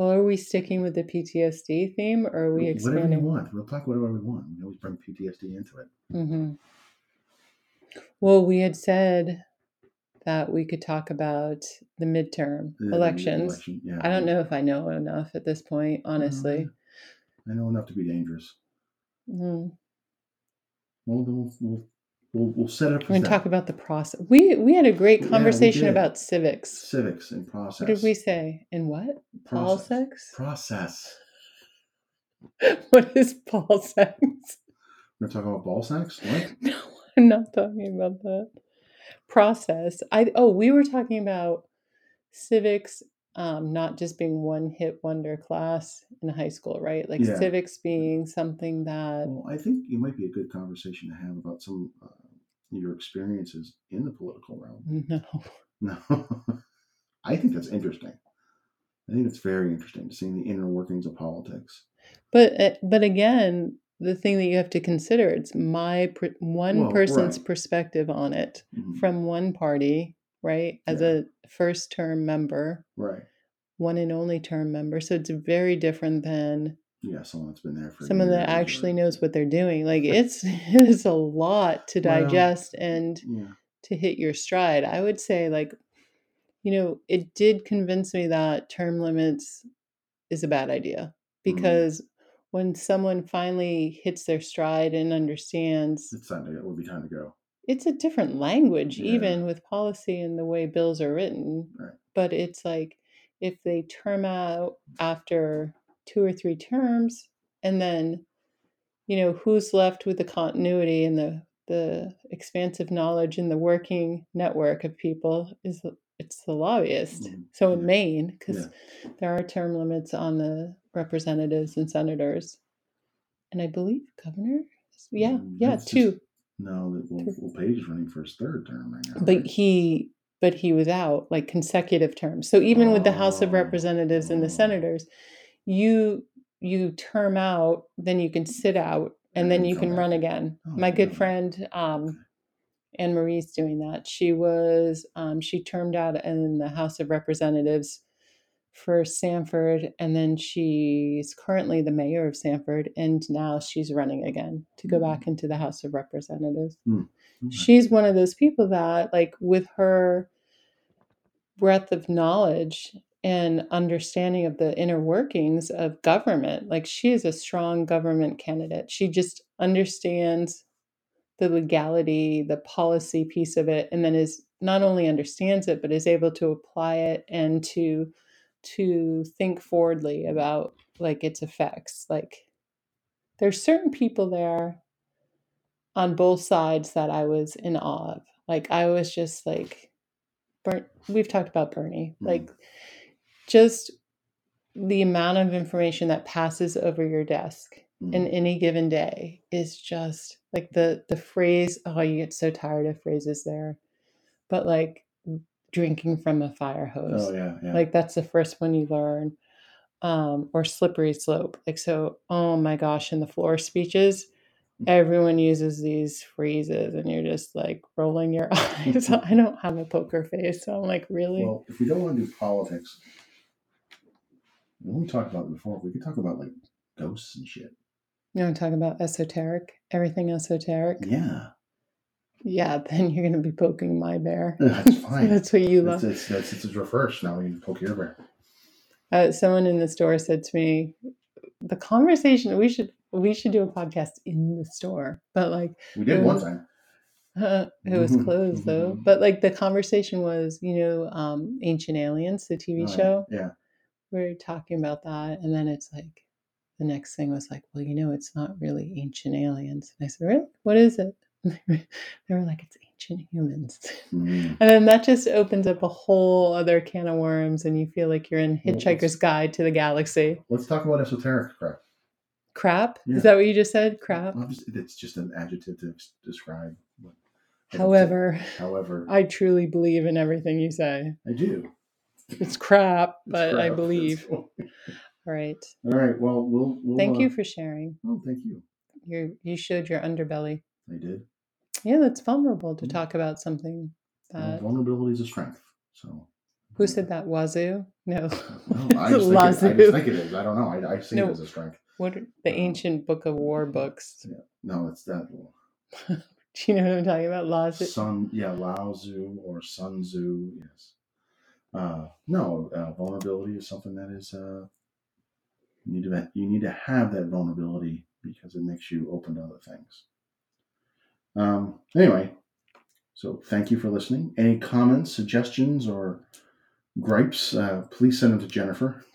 Well, are we sticking with the PTSD theme, or are we expanding? Whatever you want. We'll talk whatever we want. We always bring PTSD into it. Mm-hmm. Well, we had said that we could talk about the midterm The- elections. election, yeah. I don't know if I know enough at this point, honestly. I know enough to be dangerous. Mhm. Well, then we'll we'll, we'll, we'll set up. We're going to talk about the process. We we had a great conversation did. about civics. civics and process. What did we say? And what? Process. sex? Process. what is Paul sex? We're talking about ball sacks. What? No, I'm not talking about that. Process. I oh, we were talking about civics um not just being one hit wonder class in high school, right? Like Yeah. civics being something that Well, I think it might be a good conversation to have about some uh, your experiences in the political realm. no. No, I think that's interesting. I think it's very interesting to see the inner workings of politics. But uh, but again, the thing that you have to consider it's my per- one Well, person's right. perspective on it Mhm. from one party, right? As Yeah. a first term member, Right. one and only term member. So it's very different than Yeah, someone that's been there for someone that years or- actually knows what they're doing. Like it's it is a lot to Well, digest and Yeah. to hit your stride. I would say like you know, it did convince me that term limits is a bad idea Mm-hmm. because when someone finally hits their stride and understands It's time to it would be time to go. it's a different language Yeah. even with policy and the way bills are written Right. but it's like if they term out after two or three terms and then you know who's left with the continuity and the the expansive knowledge and the working network of people is it's the lobbyist Mhm. so in maine because Yeah. there are term limits on the representatives and senators and i believe governor yeah Mm, yeah that's just- two No, well, well, Page is running for his third term right now. but right? he but he was out like consecutive terms so even with the house of Oh, representatives and the oh. senators you you term out then you can sit out and then you can run again. Oh, my good friend um anne marie's doing that. She was um she termed out in the house of representatives for Sanford, and then she's currently the mayor of Sanford, and now she's running again to go back into the House of Representatives. Okay. She's one of those people that, like, with her breadth of knowledge and understanding of the inner workings of government, like, she is a strong government candidate. She just understands the legality, the policy piece of it, and then is not only understands it, but is able to apply it and to to think forwardly about like its effects. Like there's certain people there on both sides that I was in awe of. Like I was just like Bern- we've talked about Bernie. Mhm. Like just the amount of information that passes over your desk Mhm. in any given day is just like the the phrase oh you get so tired of phrases there but like drinking from a fire hose Oh yeah, yeah. like that's the first one you learn um or slippery slope like so oh my gosh in the floor speeches everyone uses these phrases and you're just like rolling your eyes i don't have a poker face so i'm like really well, if we don't want to do politics, we talked about it before. We could talk about like ghosts and shit. you want to talk about esoteric everything esoteric Yeah, yeah then you're going to be poking my bear that's fine. that's what you love it's, it's, it's reverse. Now we can poke your bear. uh, someone in the store said to me the conversation we should we should do a podcast in the store but like We did one time. uh, it was closed though but like the conversation was you know um ancient aliens the tv Oh, yeah, show Yeah. We were talking about that and then it's like the next thing was like well you know it's not really ancient aliens and i said really what is it they were like it's ancient humans Mhm. and then that just opens up a whole other can of worms and you feel like you're in hitchhiker's guide to the galaxy Let's talk about esoteric crap. crap Yeah. is that what you just said crap Obviously, it's just an adjective to describe. what- however however, i truly believe in everything you say I do. It's crap It's but i believe All all right right. Well, we'll. we'll thank uh, you for sharing Oh, thank you. you you showed your underbelly I did. yeah that's vulnerable to Mm. talk about something Well, that vulnerability is a strength. So. who said that wazoo no No, I just, think it, I just think it is. I don't know. I, I see No. it as a strength. what are the Um, ancient book of war books No, it's that do you know what i'm talking about Lao Tzu? Sun. Yeah, Lao Tzu or Sun Tzu. Yes. Uh, no, uh, vulnerability is something that is. Uh, you need to you need to have that vulnerability because it makes you open to other things. Um, anyway, so thank you for listening. Any comments, suggestions, or gripes? Uh, please send them to Jennifer.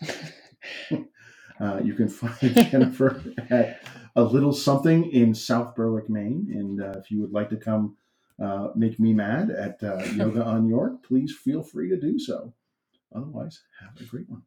Uh, you can find Jennifer at a little something in South Berwick, Maine. And uh, if you would like to come uh, make me mad at uh, Yoga on York, please feel free to do so. Otherwise, have a great one.